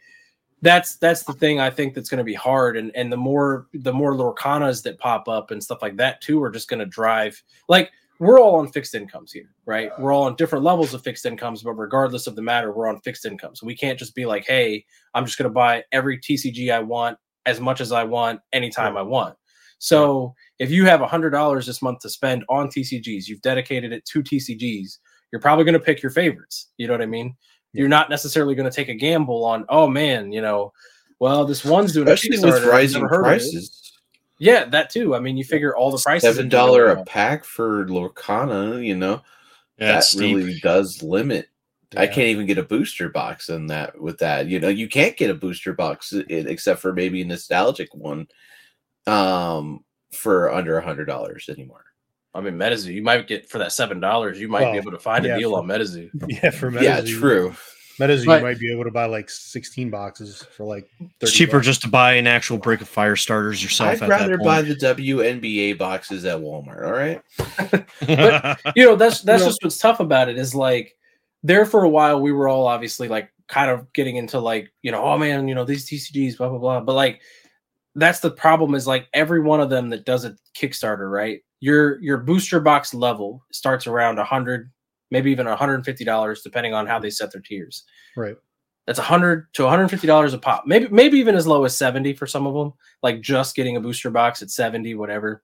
that's that's the thing I think that's going to be hard, and and the more the more Lorcanas that pop up and stuff like that too are just going to drive like we're all on fixed incomes here, right? We're all on different levels of fixed incomes, but regardless of the matter, we're on fixed incomes. We can't just be like, hey, I'm just going to buy every TCG I want as much as I want anytime I want. So if you have a $100 this month to spend on TCGs, you've dedicated it to TCGs, you're probably going to pick your favorites. You know what I mean? You're not necessarily going to take a gamble on, oh man, you know, well, this one's doing Especially a with rising never heard of it. prices. Yeah, that too. I mean, you figure all the prices. Seven have been going dollar a pack for Lorcana, you know, Yeah, that really does limit. I can't even get a booster box in that with that. You know, you can't get a booster box i- except for maybe a nostalgic one um for under a hundred dollars anymore. I mean, MetaZoo, you might get for that seven dollars, you might Well, be able to find yeah, a deal for- on MetaZoo. yeah. For Metazoo, yeah, true. Metazoo, But- you might be able to buy like 16 boxes for like 30 It's cheaper bucks. just to buy an actual break of fire starters yourself. I'd at rather that buy the WNBA boxes at Walmart. All right. but You know, that's that's know- just what's tough about it is like there for a while we were all obviously like kind of getting into like, you know, oh man, you know, these TCGs, blah blah blah. But like that's the problem is like every one of them that does a Kickstarter, right? Your your booster box level starts around a hundred, maybe even $150, depending on how they set their tiers. right. That's 100 to 150 dollars a pop. Maybe maybe even as low as 70 for some of them, like just getting a booster box at 70 whatever.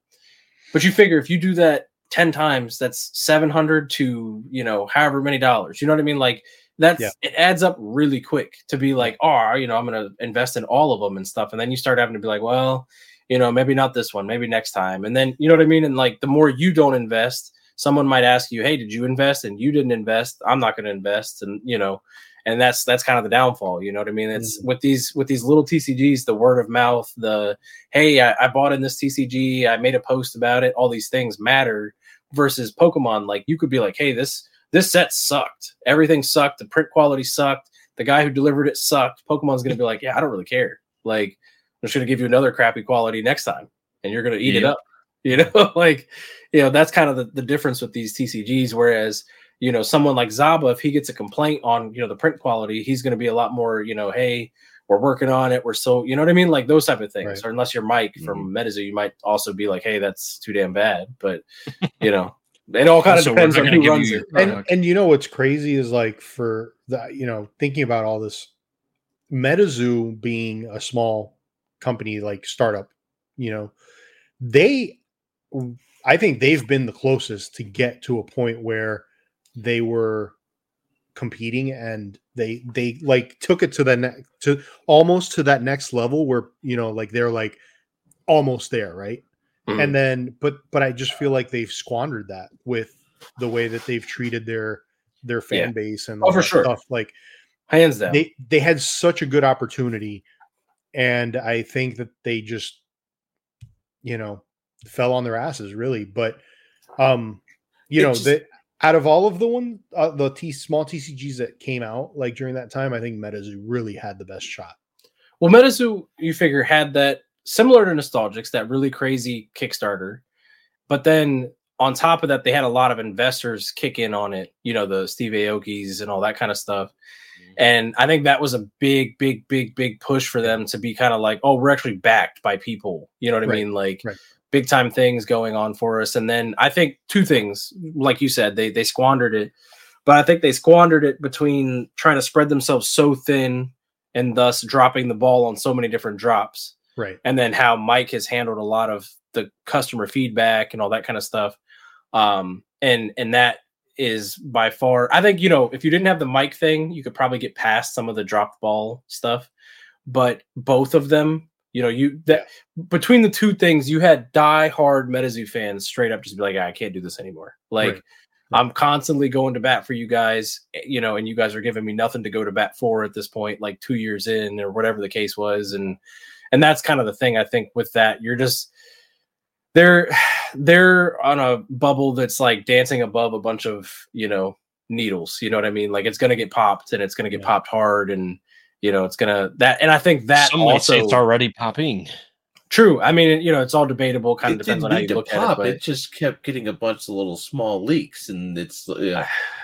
But you figure if you do that 10 times, that's 700 to, you know, however many dollars. You know what I mean? Like that's Yeah. it adds up really quick to be like, "Oh, you know, I'm going to invest in all of them and stuff." And then you start having to be like, "Well, you know, maybe not this one, maybe next time." And then, you know what I mean? And like the more you don't invest, someone might ask you, "Hey, did you invest?" And you didn't invest. I'm not going to invest and, you know, and that's that's kind of the downfall you know what i mean it's mm. with these with these little tcgs the word of mouth the hey I, I bought in this tcg i made a post about it all these things matter versus pokemon like you could be like hey this this set sucked everything sucked the print quality sucked the guy who delivered it sucked pokemon's gonna be like yeah i don't really care like i'm just gonna give you another crappy quality next time and you're gonna eat it up you know like you know that's kind of the, the difference with these tcgs whereas you know someone like zaba if he gets a complaint on you know the print quality he's going to be a lot more you know hey we're working on it we're so you know what i mean? Like those type of things. Right. or unless you're mike from metazoo you might also be like hey that's too damn bad but you know it all kind of Also, we're depends on who runs it. And and you know what's crazy is like for the you know thinking about all this, MetaZoo being a small company like startup, you know, they, I think they've been the closest to get to a point where they were competing and they they like took it to the next to almost to that next level where you know like they're like almost there right Mhm. and then but but i just feel like they've squandered that with the way that they've treated their their fan Yeah. base and Oh, for sure. stuff like hands down they they had such a good opportunity and i think that they just you know fell on their asses really but um you It know just- that out of all of the one uh, the t small tcgs that came out like during that time i think metazoo really had the best shot Well, MetaZoo, you figure, had that similar to Nostalgix, that really crazy Kickstarter. But then on top of that, they had a lot of investors kick in on it, you know, the Steve Aokis and all that kind of stuff. And I think that was a big, big, big, big push for them to be kind of like, oh, we're actually backed by people. You know what I Right, mean? Like right. big time things going on for us. And then I think two things, like you said, they they squandered it. But I think they squandered it between trying to spread themselves so thin and thus dropping the ball on so many different drops. Right. and then how Mike has handled a lot of the customer feedback and all that kind of stuff. Um, and and that is by far, I think you know, if you didn't have the Mike thing, you could probably get past some of the dropped ball stuff. But both of them, you know, you that between the two things, you had die hard MetaZoo fans straight up just be like, "Ah, I can't do this anymore. Like. Right. I'm constantly going to bat for you guys, eh, you know, and you guys are giving me nothing to go to bat for at this point, like two years in or whatever the case was. And and that's kind of the thing I think with that. You're just they're they're on a bubble that's like dancing above a bunch of, you know, needles. You know what I mean? Like it's gonna get popped and it's gonna get Yeah. popped hard and you know, it's gonna that and I think that Some also it's already popping. true. I mean, you know, it's all debatable, kind of it depends on how you look pop. at it. It, just kept getting a bunch of little small leaks, and it's uh,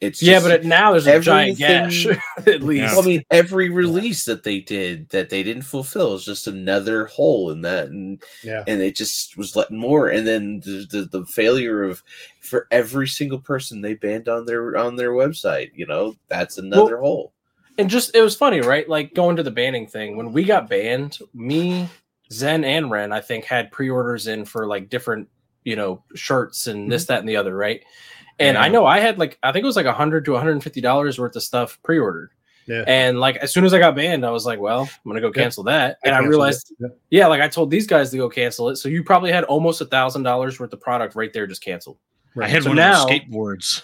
it's yeah, just- but it, now there's a giant gash at least. I mean, every release that they did that they didn't fulfill is just another hole in that, and Yeah. and it just was letting more. And then the, the the failure of for every single person they banned on their on their website, you know, that's another hole. and just it was funny, right? Like going to the banning thing. When we got banned, me, Zen, and Ren, I think, had pre-orders in for like different, you know, shirts and mm-hmm. this, that, and the other, right? And I know I had like I think it was like a hundred to one hundred and fifty dollars worth of stuff pre-ordered. Yeah. And like as soon as I got banned, I was like, well, I'm gonna go Yeah. cancel that. And I, canceled realized, it. yeah, like I told these guys to go cancel it. So you probably had almost a thousand dollars worth of product right there just canceled. Right. I had So one now- of those skateboards.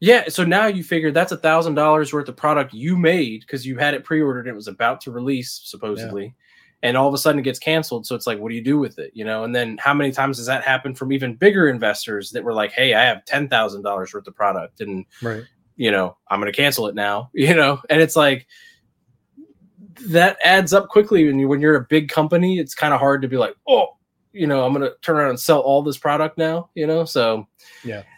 Yeah, so now you figure that's a thousand dollars worth of product you made because you had it pre-ordered and it was about to release supposedly, and all of a sudden it gets canceled. So it's like, what do you do with it? You know, and then how many times has that happened from even bigger investors that were like, "Hey, I have ten thousand dollars worth of product, and Right. you know, I'm going to cancel it now." You know, and it's like that adds up quickly when you when you're a big company. It's kind of hard to be like, "Oh, you know, I'm going to turn around and sell all this product now." You know, so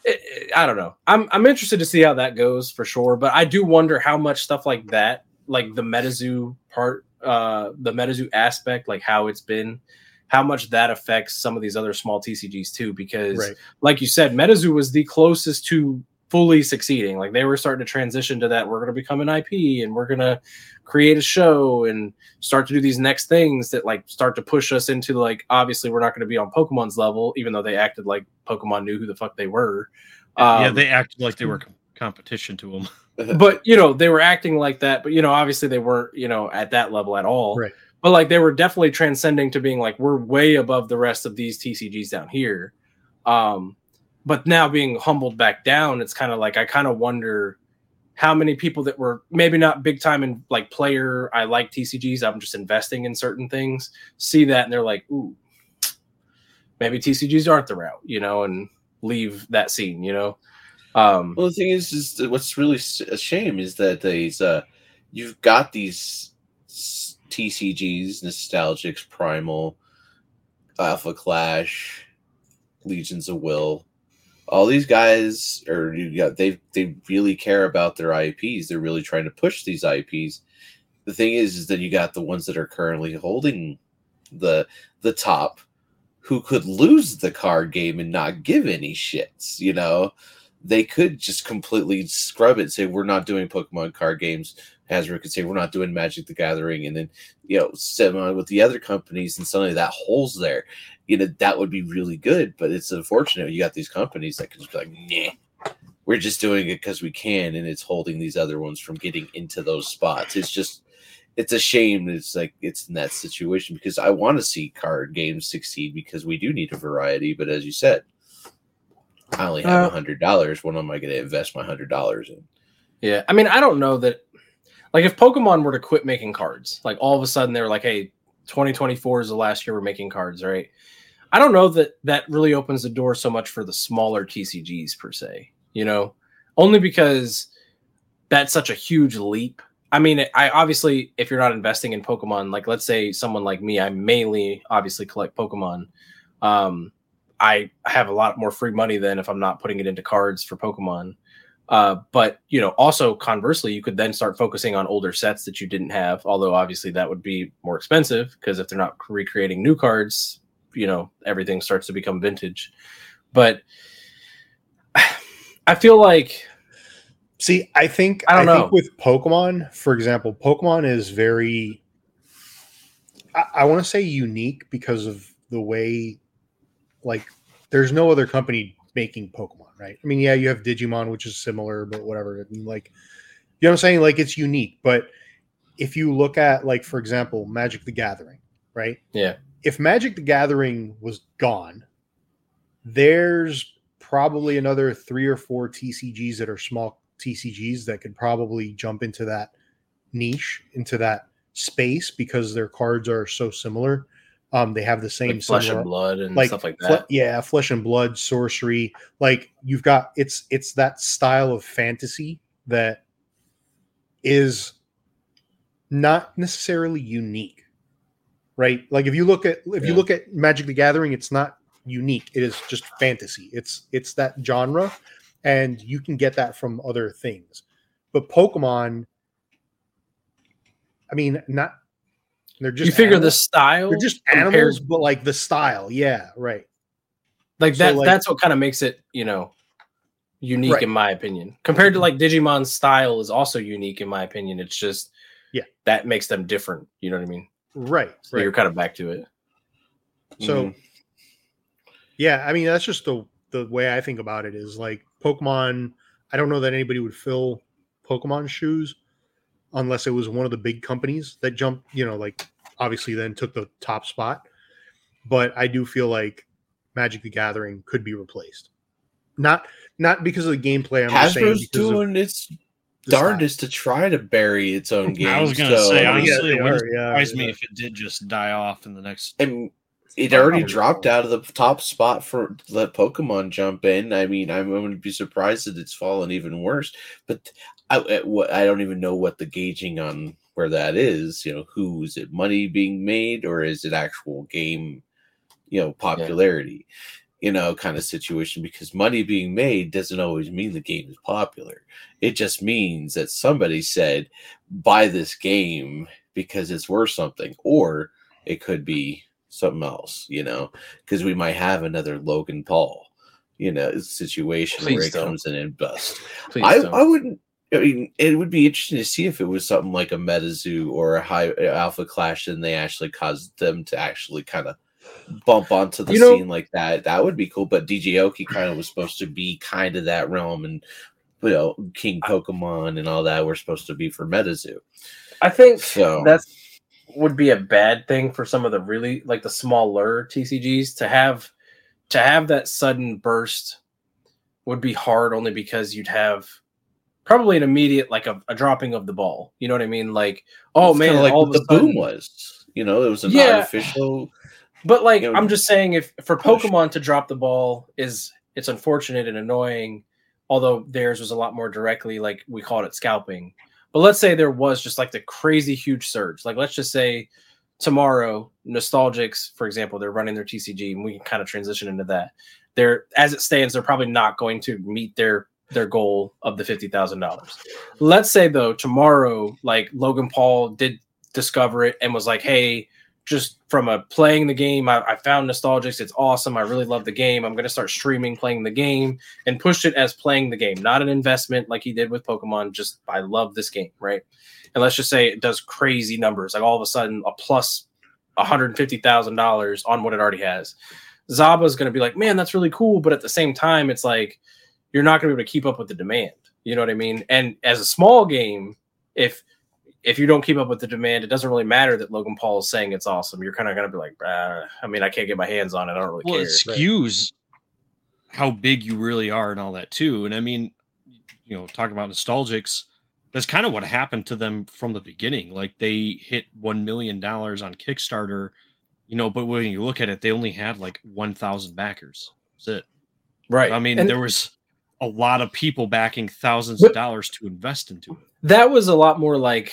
it- it- I don't know. I'm I'm interested to see how that goes for sure, but I do wonder how much stuff like that, like the MetaZoo part, uh, the MetaZoo aspect, like how it's been, how much that affects some of these other small TCGs too. Because, Right. like you said, MetaZoo was the closest to fully succeeding. Like they were starting to transition to that. We're going to become an IP and we're going to create a show and start to do these next things that like start to push us into like obviously we're not going to be on Pokemon's level, even though they acted like Pokemon knew who the fuck they were. yeah, Um, they acted like they were competition to them. but you know they were acting like that but you know obviously they weren't you know at that level at all. Right. but like they were definitely transcending to being like we're way above the rest of these tcgs down here. Um but now being humbled back down it's kind of like i kind of wonder how many people that were maybe not big time in like player i like tcgs i'm just investing in certain things see that and they're like ooh maybe tcgs aren't the route you know and leave that scene you know um Well, the thing is, is what's really a shame is that these uh, you've got these TCGs, Nostalgix, Primal, Alpha Clash, Legions of Will. All these guys are you got they they really care about their IPs. They're really trying to push these IPs. The thing is, is that you got the ones that are currently holding the the top, who could lose the card game and not give any shits. You know, they could just completely scrub it, say we're not doing Pokemon card games. Hasbro could say we're not doing Magic the Gathering, and then you know set on with the other companies, and suddenly that hole's there. You know that would be really good, but it's unfortunate you got these companies that can just be like, nah, we're just doing it because we can, and it's holding these other ones from getting into those spots. It's just it's a shame it's like it's in that situation because I want to see card games succeed because we do need a variety, but as you said, I only have a Uh, hundred dollars. What am I going to invest my hundred dollars in? Yeah, I mean, I don't know that. Like, if Pokemon were to quit making cards, like all of a sudden they were like, "Hey, 2024 is the last year we're making cards," right? I don't know that that really opens the door so much for the smaller TCGs per se. You know, only because that's such a huge leap. I mean, I obviously, if you're not investing in Pokemon, like let's say someone like me, I mainly obviously collect Pokemon. Um, I have a lot more free money than if I'm not putting it into cards for Pokemon. Uh, but you know, also conversely, you could then start focusing on older sets that you didn't have. Although obviously that would be more expensive because if they're not recreating new cards, you know, everything starts to become vintage. But I feel like See, I think I don't think know. with Pokemon, for example, Pokemon is very. I, I, I want to say unique because of the way, like, there's no other company making Pokemon, right? I mean, yeah, you have Digimon, which is similar, but whatever. I mean, like, you know what I'm saying? Like, it's unique. But if you look at, like, for example, Magic the Gathering, right? Yeah. If Magic the Gathering was gone, there's probably another three or four TCGs that are small TCGs that could probably jump into that niche, into that space because their cards are so similar. Um, they have the same Like flesh and blood and like stuff like fle- that. yeah, flesh and blood, sorcery. Like you've got it's it's that style of fantasy that is not necessarily unique, right? Like if you look at if you look at Magic the Gathering, it's not unique. It is just fantasy. It's it's that genre, and you can get that from other things. But Pokemon, I mean, not they're just you figure the style They're just compared- animals, but like the style, yeah, right. like so, that like- that's what kind of makes it you know unique Right. in my opinion compared to like digimon's style is also unique in my opinion it's just Yeah. that makes them different you know what i mean Right. so right. you're kind of back to it So Mhm. yeah, I mean that's just the the way I think about it is like Pokemon. I don't know that anybody would fill Pokemon shoes unless it was one of the big companies that jumped, you know, like obviously then took the top spot. But I do feel like Magic the Gathering could be replaced. Not not because of the gameplay. I'm just saying Hasbro's of doing its the style. darndest to try to bury its own game. I was gonna say, I mean, honestly, Yeah, it wouldn't are, yeah, me yeah. if it did just die off in the next. and it already dropped out of the top spot for let Pokemon jump in. I mean, I'm, going to be surprised that it's fallen even worse. But I, I what- I don't even know what the gauging on where that is. You know, who is it? Money being made, or is it actual game? You know, popularity. You know, kind of situation because money being made doesn't always mean the game is popular. It just means that somebody said, "Buy this game because it's worth something," or it could be something else, you know, because we might have another Logan Paul, you know, situation where Please it don't. comes in and busts. Please I, don't. I wouldn't. I mean, it would be interesting to see if it was something like a MetaZoo or a high Alpha Clash, and they actually caused them to actually kind of bump onto the You know- scene like that. That would be cool. But DJ Aoki kind of was supposed to be kind of that realm, and you know, King Pokemon and all that were supposed to be for MetaZoo. i think So that's would be a bad thing for some of the really like the smaller tcgs to have to have that sudden burst would be hard only because you'd have probably an immediate like a, a dropping of the ball you know what i mean like oh man like all what the sudden, boom was. You know, it was an Yeah. artificial. But like you know, I'm just saying, if for push. Pokemon to drop the ball is it's unfortunate and annoying. Although theirs was a lot more directly like we called it scalping. But let's say there was just like the crazy huge surge. Like let's just say tomorrow, Nostalgix, for example, they're running their TCG, and we can kind of transition into that. They're as it stands, they're probably not going to meet their their goal of the fifty thousand dollars. Let's say though tomorrow, like Logan Paul did discover it and was like, "Hey, just from a playing the game, I, I found Nostalgix. It's awesome. I really love the game. I'm going to start streaming playing the game and pushed it as playing the game, not an investment like he did with Pokemon. Just I love this game, right? And let's just say it does crazy numbers, like all of a sudden a plus $150,000 on what it already has. Zaba's going to be like, man, that's really cool. But at the same time, it's like you're not going to be able to keep up with the demand. You know what I mean? And as a small game, if if you don't keep up with the demand, it doesn't really matter that Logan Paul is saying it's awesome. You're kind of going to be like, uh, I mean, I can't get my hands on it. I don't really well, care. it skews how big you really are and all that too. And I mean, you know, talking about Nostalgix, that's kind of what happened to them from the beginning. Like they hit one million dollars on Kickstarter, you know, but when you look at it, they only had like one thousand backers. That's it. right. I mean, And there was a lot of people backing thousands of dollars to invest into it. that was a lot more like,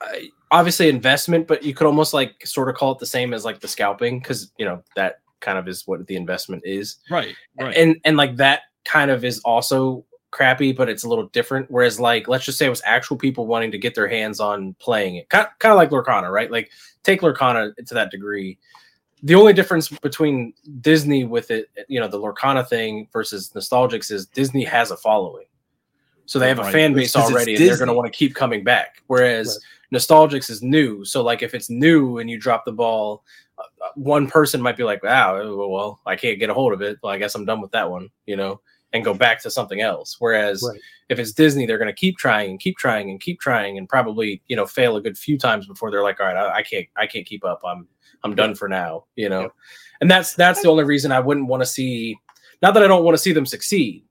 uh, obviously investment, but you could almost like sort of call it the same as like the scalping because you know that kind of is what the investment is. Right. Right. and and like that kind of is also crappy but it's a little different whereas like let's just say it was actual people wanting to get their hands on playing it kind, kind of like Lorcana right like take Lorcana to that degree the only difference between disney with it you know the Lorcana thing versus Nostalgix is disney has a following so they have a Right. fan base already and they're going to want to keep coming back whereas Nostalgix is new, so like if it's new and you drop the ball, uh, one person might be like, "Wow, well, I can't get a hold of it. Well, I guess I'm done with that one," you know, and go back to something else. Whereas Right. if it's Disney, they're going to keep trying and keep trying and keep trying and probably you know fail a good few times before they're like, "All right, I, I can't, I can't keep up. I'm, I'm done for now," you know. Yeah. And that's that's the only reason I wouldn't want to see. Not that I don't want to see them succeed.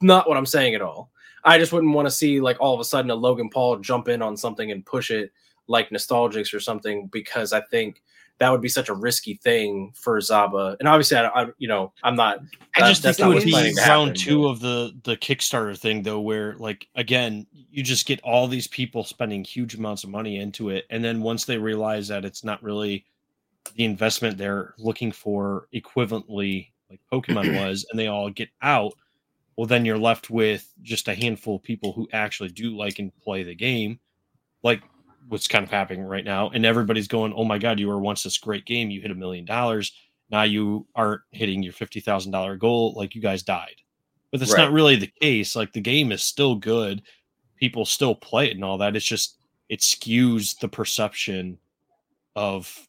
Not what I'm saying at all. I just wouldn't want to see like all of a sudden a Logan Paul jump in on something and push it like Nostalgix or something because I think that would be such a risky thing for Zaba. And obviously, I, I you know, I'm not. I that- just that's think not it would be round happen, two but- of the the Kickstarter thing, though, where like again, you just get all these people spending huge amounts of money into it, and then once they realize that it's not really the investment they're looking for equivalently like Pokemon was, and they all get out, well, then you're left with just a handful of people who actually do like and play the game, like what's kind of happening right now, and everybody's going, "Oh my god, you were once this great game, you hit a million dollars." now you aren't hitting your fifty thousand dollar goal, like you guys died. But that's Right. not really the case. Like the game is still good, people still play it and all that. It's just it skews the perception of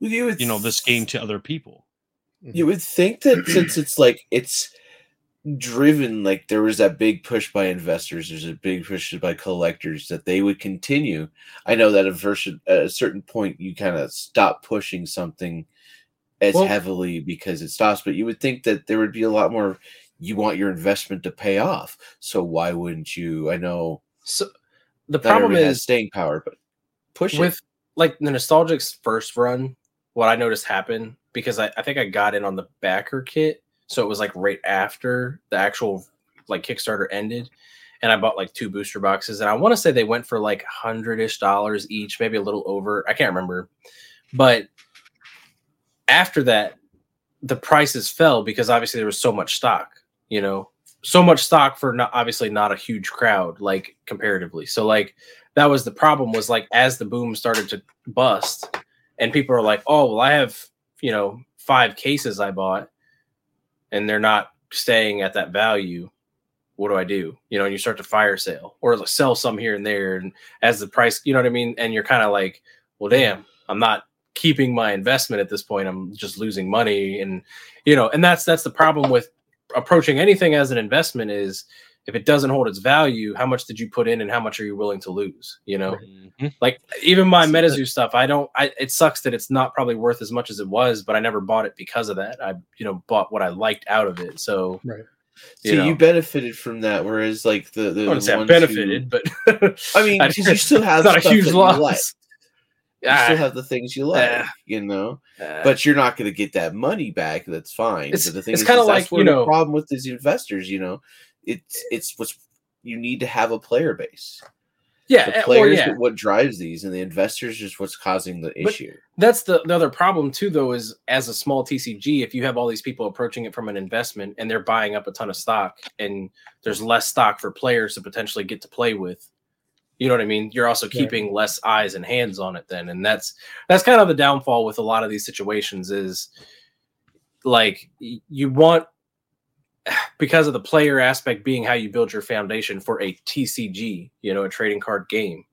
you, would you know this game to other people. You would think that mm-hmm. since it's like it's driven, like there was that big push by investors, there's a big push by collectors that they would continue. I know that a version at a certain point you kind of stop pushing something as Well- heavily because it stops, but you would think that there would be a lot more you want your investment to pay off. So why wouldn't you? I know So the problem is staying power, but push it. with like the Nostalgix's first run, what I noticed happen because I, I think I got in on the backer kit, so it was like right after the actual like Kickstarter ended, and I bought like two booster boxes, and I want to say they went for like hundred ish dollars each, maybe a little over. I can't remember, but after that, the prices fell because obviously there was so much stock, you know, so much stock for not obviously not a huge crowd, like comparatively. So like that was the problem was like as the boom started to bust and people are like, oh well, I have you know five cases I bought and they're not staying at that value. What do I do? You know, and you start to fire sale or sell some here and there, and as the price, you know what I mean, and you're kind of like, well, damn, I'm not keeping my investment at this point. I'm just losing money, and you know, and that's that's the problem with approaching anything as an investment is if it doesn't hold its value, how much did you put in and how much are you willing to lose? You know, Mhm. like even my See, MetaZoo stuff, I don't. I it sucks that it's not probably worth as much as it was, but I never bought it because of that. I you know bought what I liked out of it. So Right. you See, know. you benefited from that, whereas like the the I wouldn't say I ones who- benefited, but I mean, I- you still have not a huge that you loss. like. You Ah, still have the things you like, Yeah. you know. uh, But you're not going to get that money back. That's fine. It's- but the thing it's kinda like, where you the know- problem with these investors. You know, it's it's what's you need to have a player base. yeah, The eh, players yeah, what drives these, and the investors just what's causing the But- issue. that's the, the other problem too though is as a small tcg if you have all these people approaching it from an investment and they're buying up a ton of stock and there's less stock for players to potentially get to play with you know what i mean you're also keeping less eyes and hands on it then and that's that's kind of the downfall with a lot of these situations is like you want because of the player aspect being how you build your foundation for a tcg you know a trading card game.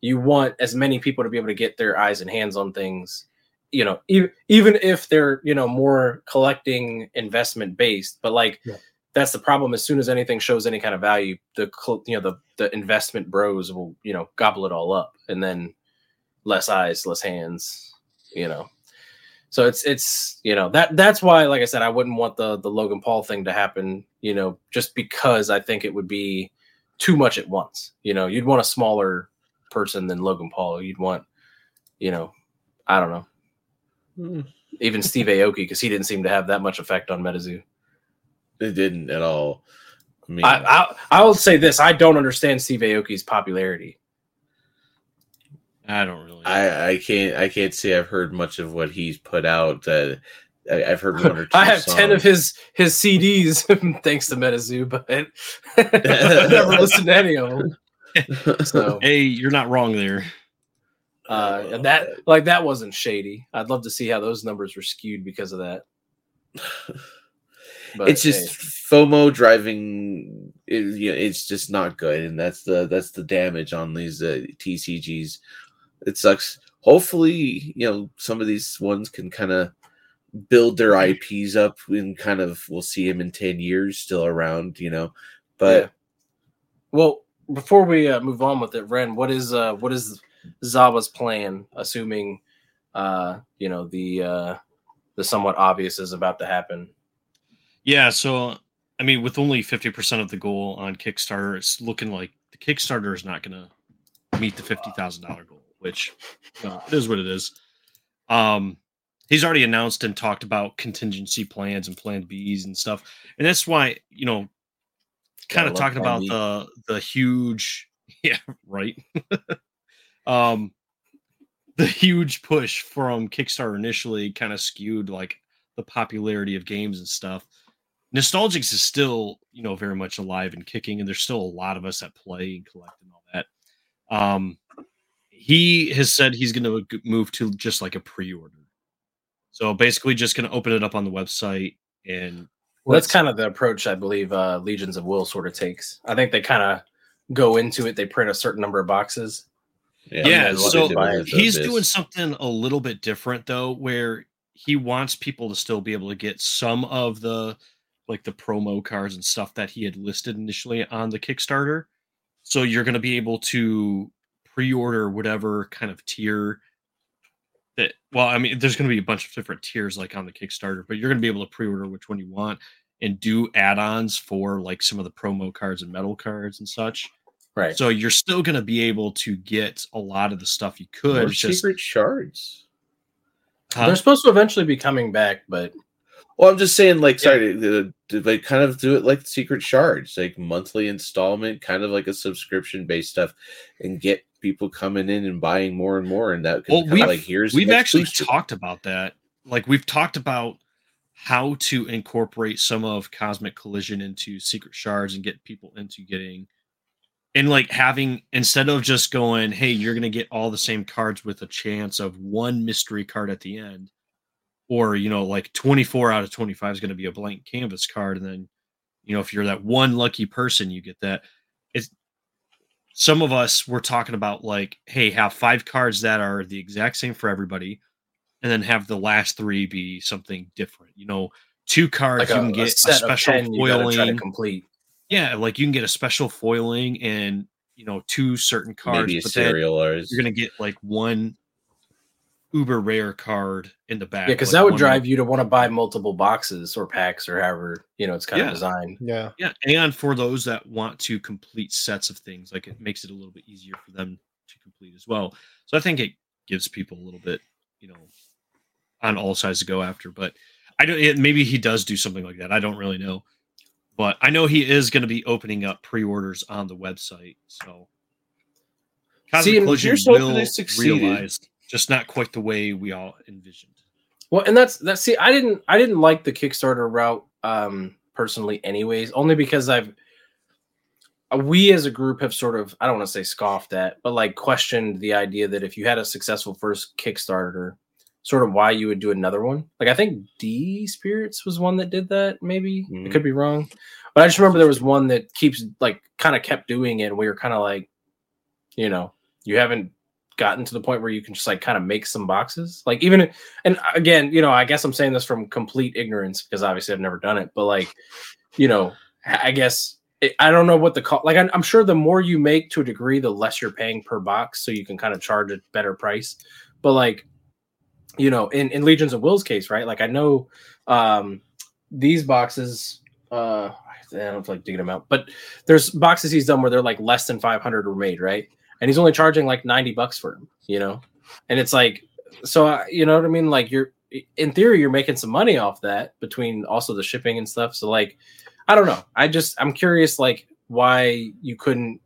You want as many people to be able to get their eyes and hands on things you know even, even if they're you know more collecting investment based but like Yeah. that's the problem. As soon as anything shows any kind of value the you know the the investment bros will you know gobble it all up and then less eyes less hands you know so it's it's you know that that's why like i said i wouldn't want the the logan paul thing to happen you know just because i think it would be too much at once you know you'd want a smaller person than logan paul you'd want you know i don't know Mm. even steve aoki because he didn't seem to have that much effect on metazoo It didn't at all. I mean, I, I I will say this: I don't understand Steve Aoki's popularity. I don't really. I, I can't I can't say I've heard much of what he's put out. Uh, I, I've heard one or two. I have ten of his his CDs thanks to MetaZoo, but I've never listened to any of them. So hey, you're not wrong there. uh, and that like that wasn't shady. I'd love to see how those numbers were skewed because of that. But it's just FOMO driving. It, you know, it's just not good, and that's the that's the damage on these uh, TCGs. It sucks. Hopefully, you know some of these ones can kind of build their IPs up, and kind of we'll see them in ten years still around. You know, but Yeah. well, before we uh, move on with it, Ren, what is uh what is Zaba's plan? Assuming, uh, you know the uh the somewhat obvious is about to happen. Yeah, so I mean, with only fifty percent of the goal on Kickstarter, it's looking like the Kickstarter is not going to meet the fifty thousand dollar goal, which know, it is what it is. Um, he's already announced and talked about contingency plans and Plan Bs and stuff, and that's why you know, kind of talking about B. the the huge, yeah, right. um, the huge push from Kickstarter initially kind of skewed like the popularity of games and stuff. Nostalgix is still, you know, very much alive and kicking, and there's still a lot of us that play and collect and all that. Um, he has said he's going to move to just like a pre-order. So basically, just going to open it up on the website and Well, that's kind of the approach I believe uh, Legions of Will sort of takes. I think they kind of go into it. They print a certain number of boxes. Yeah, and then what so do he's doing something a little bit different though, where he wants people to still be able to get some of the like the promo cards and stuff that he had listed initially on the Kickstarter. So you're going to be able to pre-order whatever kind of tier that. Well, I mean, there's going to be a bunch of different tiers like on the Kickstarter, but you're going to be able to pre-order which one you want and do add-ons for like some of the promo cards and metal cards and such. Right. So you're still going to be able to get a lot of the stuff you could. More just- secret shards. Huh? They're supposed to eventually be coming back, but Well, I'm just saying, like, sorry, to, like, kind of do it like secret shards, like monthly installment, kind of like a subscription based stuff, and get people coming in and buying more and more. And that, Well, kind we've- of like, here's we've actually talked about that. Like we've talked about how to incorporate some of Cosmic Collision into Secret Shards and get people into getting and like having instead of just going, hey, you're gonna get all the same cards with a chance of one mystery card at the end, or you know, like 24 out of 25 is gonna be a blank canvas card, and then you know, if you're that one lucky person, you get that. It's some of us were talking about like, hey, have five cards that are the exact same for everybody, and then have the last three be something different. You know, two cards like you can a get a, of special 10 you gotta try to foiling. complete. Yeah, like you can get a special foiling and you know two certain cards, maybe a but you're gonna get like one uber rare card in the back. Yeah, because like that would one- drive you to want to buy multiple boxes or packs or however you know it's kind Yeah. of designed. Yeah. Yeah, and for those that want to complete sets of things, like it makes it a little bit easier for them to complete as well. So I think it gives people a little bit, you know, on all sides to go after. But I don't. It, maybe he does do something like that. I don't really know, but I know he is going to be opening up pre-orders on the website. So Cosmic and Collision here's hoping will they succeeded. realize, just not quite the way we all envisioned. Well, and that's that's see, I didn't I didn't like the Kickstarter route um personally, anyways, only because I've uh, we as a group have sort of I don't want to say scoffed at, but like questioned the idea that if you had a successful first Kickstarter, sort of why you would do another one. Like I think D Spirits was one that did that. Maybe I Mhm. could be wrong, but I just remember there was one that keeps like kind of kept doing it. And we were kind of like, you know, you haven't gotten to the point where you can just like kind of make some boxes. Like even and again, you know, I guess I'm saying this from complete ignorance because obviously I've never done it, but like, you know, I guess I don't know what the cost. Like, I'm, I'm sure the more you make to a degree, the less you're paying per box, so you can kind of charge a better price. But like, you know, in in Legions of Will's case, right? Like, I know um these boxes. uh I don't feel like digging them out, but there's boxes he's done where they're like less than 500 were made, right? And he's only charging like 90 bucks for them, you know. And it's like, so uh, you know what I mean? Like, you're in theory, you're making some money off that between also the shipping and stuff. So like, I don't know. I just I'm curious like why you couldn't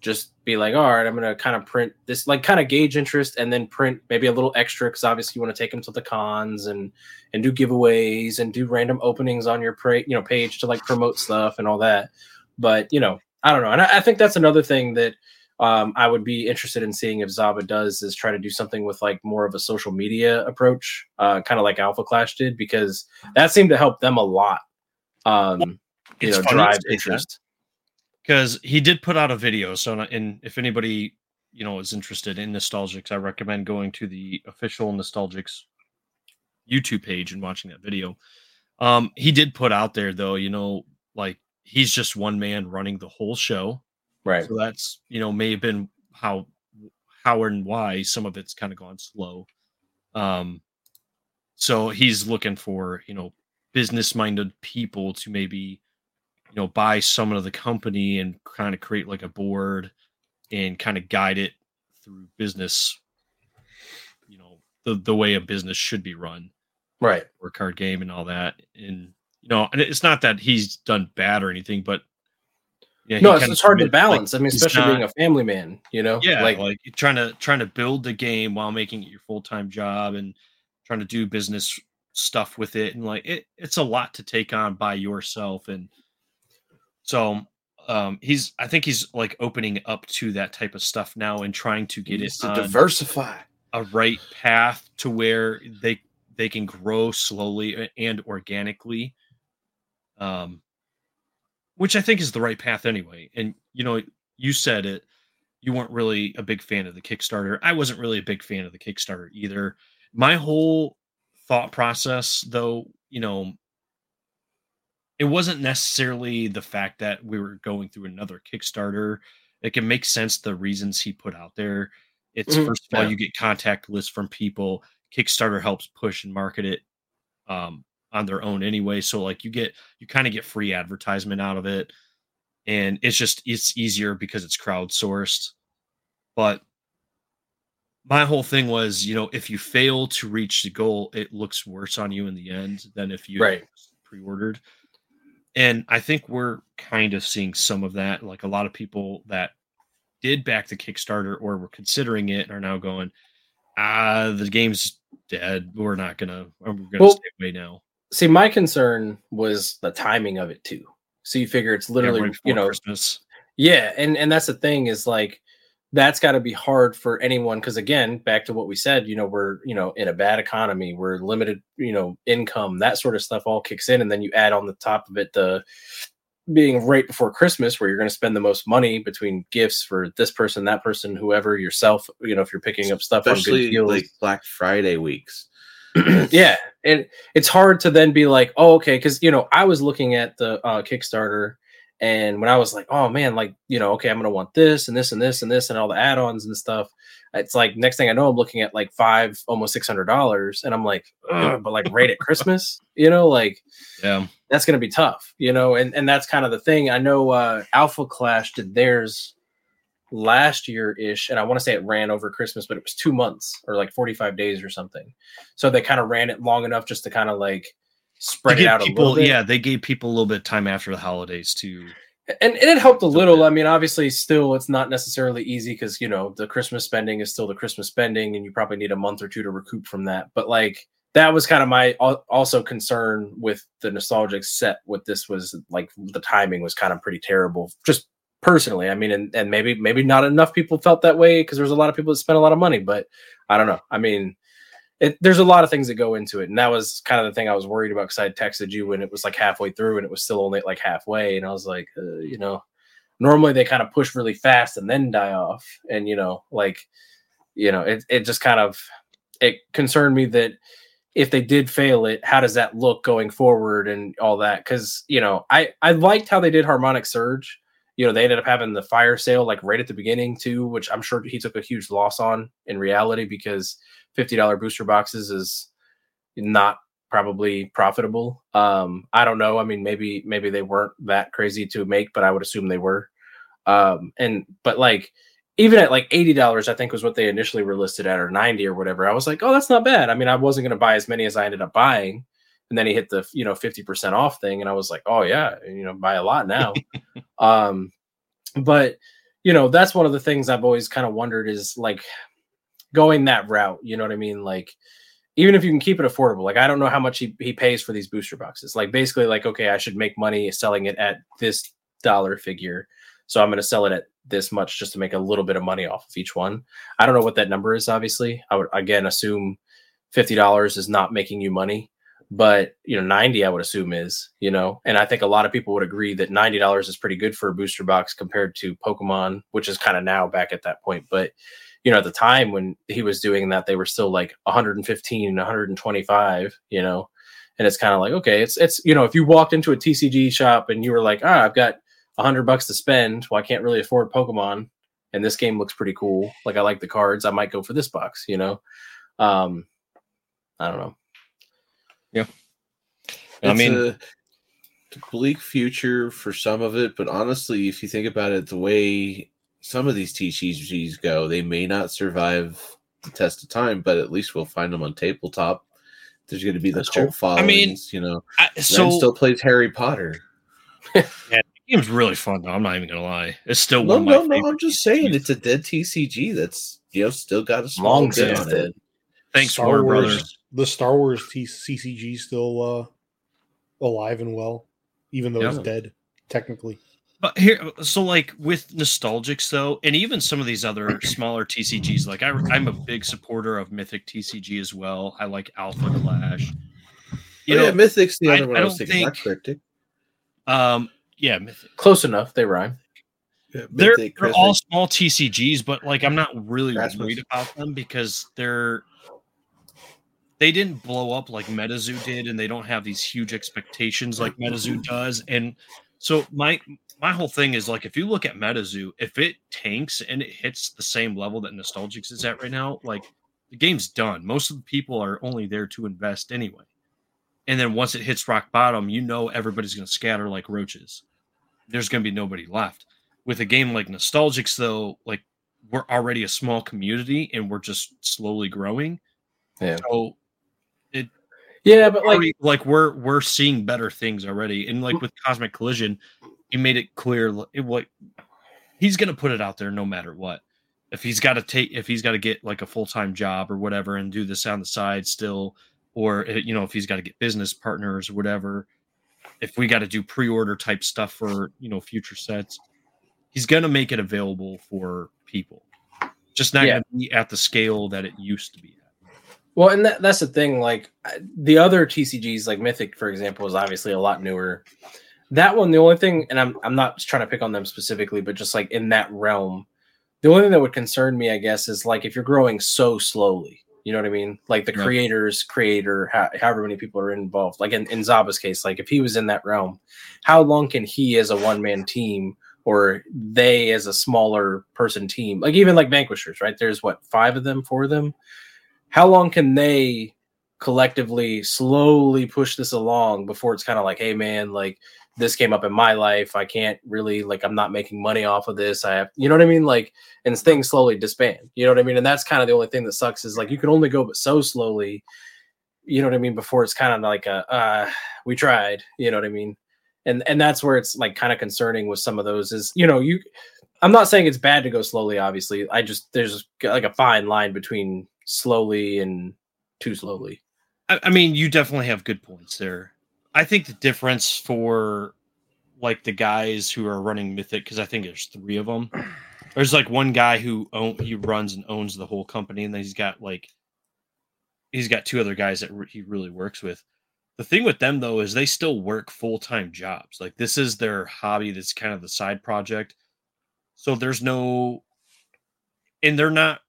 just be like, all right, I'm gonna kind of print this, like kind of gauge interest, and then print maybe a little extra because obviously you want to take them to the cons and and do giveaways and do random openings on your pra- you know page to like promote stuff and all that. But you know, I don't know, and I, I think that's another thing that um, I would be interested in seeing if Zaba does is try to do something with like more of a social media approach, uh, kind of like Alpha Clash did, because that seemed to help them a lot um, you It's know, drive interest. because he did put out a video. So, and if anybody you know is interested in Nostalgix, I recommend going to the official Nostalgix YouTube page and watching that video. Um, he did put out there though, you know, like he's just one man running the whole show. Right. So that's you know may have been how how and why some of it's kind of gone slow. Um, so he's looking for you know business minded people to maybe you know buy some of the company and kind of create like a board and kind of guide it through business you know the the way a business should be run Right. or card game and all that and you know and it's not that he's done bad or anything but yeah, no, it's, it's hard to commit- like, balance. I mean, especially being a family man, you know? yeah Like, like, trying to trying to build the game while making it your full-time job and trying to do business stuff with it and like it, it's a lot to take on by yourself and so um he's i think he's like opening up to that type of stuff now and trying to get it to diversify. a right path to where they they can grow slowly and organically um which i think is the right path anyway. And you know you said it you weren't really a big fan of the kickstarter. I wasn't really a big fan of the kickstarter either. My whole thought process though you know it wasn't necessarily the fact that we were going through another kickstarter. It can make sense the reasons he put out there. It's Mhm, first of all you get contact lists from people. Kickstarter helps push and market it. Um, on their own anyway so like you get you kind of get free advertisement out of it and it's just it's easier because it's crowdsourced. But my whole thing was you know if you fail to reach the goal it looks worse on you in the end than if you Right. pre-ordered. And i think we're kind of seeing some of that like a lot of people that did back the kickstarter or were considering it are now going ah the game's dead. We're not gonna we're gonna Well, stay away now see, my concern was the timing of it too. So you figure it's literally, right you know, christmas Yeah, and and that's the thing is like that's got to be hard for anyone because again, back to what we said, you know, we're you know in a bad economy, we're limited, you know, income, that sort of stuff all kicks in, and then you add on the top of it the being right before Christmas, where you're going to spend the most money between gifts for this person, that person, whoever, yourself. You know, if you're picking up stuff on good Especially deals, like Black Friday weeks. yeah and it's hard to then be like oh okay because you know i was looking at the uh, kickstarter and when i was like oh man like you know okay i'm gonna want this and this and this and this and all the add-ons and stuff it's like next thing i know i'm looking at like five almost six hundred dollars and i'm like but like right at christmas you know like yeah that's going to be tough, you know, and and that's kind of the thing. I know uh, Alpha Clash did theirs last year ish, and I want to say it ran over Christmas, but it was two months or like forty five days or something. So they kind of ran it long enough just to kind of like spread it out a people, little bit. yeah, they gave people a little bit of time after the holidays to and, and it helped a little. bit. I mean, obviously, still it's not necessarily easy because you know the Christmas spending is still the Christmas spending, and you probably need a month or two to recoup from that. But like that was kind of my also concern with the Nostalgix set. With this was like the timing was kind of pretty terrible, just personally. I mean, and, and maybe maybe not enough people felt that way because there's a lot of people that spent a lot of money. But I don't know. I mean. It, there's a lot of things that go into it, and that was kind of the thing I was worried about because I texted you when it was like halfway through, and it was still only like halfway, and I was like, uh, you know, normally they kind of push really fast and then die off and you know like you know it, it just kind of it concerned me that if they did fail it how does that look going forward and all that because you know i i liked how they did harmonic surge you know they ended up having the fire sale like right at the beginning too which i'm sure he took a huge loss on in reality because $50 booster boxes is not probably profitable. Um, I don't know. I mean, maybe maybe they weren't that crazy to make, but I would assume they were. Um, and but like even at like eighty dollars, I think was what they initially were listed at, or ninety or whatever. I was like, oh, that's not bad. I mean, I wasn't going to buy as many as I ended up buying, and then he hit the you know fifty percent off thing, and I was like, oh yeah, you know, buy a lot now. um, but you know, that's one of the things I've always kind of wondered is like going that route. You know what I mean? Like even if you can keep it affordable like i don't know how much he, he pays for these booster boxes like basically like okay i should make money selling it at this dollar figure so i'm going to sell it at this much just to make a little bit of money off of each one i don't know what that number is obviously i would again assume $50 is not making you money but you know 90 i would assume is you know and i think a lot of people would agree that $90 is pretty good for a booster box compared to pokemon which is kind of now back at that point but you know at the time when he was doing that they were still like 115 125 you know and it's kind of like okay it's it's you know if you walked into a tcg shop and you were like ah i've got 100 bucks to spend well i can't really afford pokemon and this game looks pretty cool like i like the cards i might go for this box you know? Um i don't know I mean, a bleak future for some of it, but honestly, if you think about it, the way some of these TCGs go, they may not survive the test of time, but at least we'll find them on tabletop. There's going to be the That's true. cult followings, mean, you know. I, So so still plays Harry Potter. yeah, the game's really fun though. I'm not even gonna lie. It's still No, one of no, my no. favorite I'm just saying TCGs. it's a dead TCG that's you know still got a small long bit on it. Thanks, Star Warner Wars, Brothers. The Star Wars T- CCG still uh, alive and well, even though it's dead technically. But here, so like with Nostalgix though, and even some of these other smaller TCGs, like I, I'm a big supporter of Mythic TCG as well. I like Alpha Clash. You oh, know, yeah, Mythic's the I- other one I I, was don't thinking. Not think- cryptic. um, yeah, Mythic. close enough they rhyme Yeah, They're, they're all small TCGs, but like I'm not really Rasmus. worried about them because they're they didn't blow up like MetaZoo did, and they don't have these huge expectations like MetaZoo mm-hmm. does. And so my my whole thing is like if you look at MetaZoo, if it tanks and it hits the same level that Nostalgix is at right now, like the game's done. Most of the people are only there to invest anyway. And then once it hits rock bottom, you know everybody's going to scatter like roaches. There's going to be nobody left. With a game like Nostalgix, though, like we're already a small community and we're just slowly growing. Yeah. So yeah but like like like we're we're seeing better things already. And like with Cosmic Collision, he made it clear it what he's gonna put it out there no matter what. If he's got to take if he's got to get like a full time job or whatever and do this on the side still, or uh, you know if he's got to get business partners or whatever, if we got to do pre order type stuff for you know future sets, he's gonna make it available for people. Just not Yeah. gonna be at the scale that it used to be. Well, and that, that's the thing. Like the other TCGs, like Mythic, for example, is obviously a lot newer. That one, the only thing, and I'm I'm not trying to pick on them specifically, but just like in that realm, the only thing that would concern me, I guess, is like if you're growing so slowly. You know what I mean? Like the Yeah. creators, creator, ho- however many people are involved. Like in, in Zaba's case, like if he was in that realm, how long can he as a one man team or they as a smaller person team, like even like Vanquishers, right? There's what, five of them, four of them? How long can they collectively slowly push this along before it's kind of like hey man like this came up in my life. I can't really like i'm not making money off of this. I have you know what i mean? Like and things slowly disband. You know what i mean? And that's kind of the only thing that sucks is like you can only go but so slowly you know what i mean before it's kind of like a uh we tried. You know what i mean? And and that's where it's like kind of concerning with some of those is you know you i'm not saying it's bad to go slowly obviously. I just there's like a fine line between slowly and too slowly I, I mean, you definitely have good points there. I think the difference for like the guys who are running Mythic, because I think there's three of them. There's like one guy who own, he runs and owns the whole company, and then he's got like he's got two other guys that re- he really works with. The thing with them though is they still work full time jobs. Like this is their hobby. That's kind of the side project. So there's no, and they're not.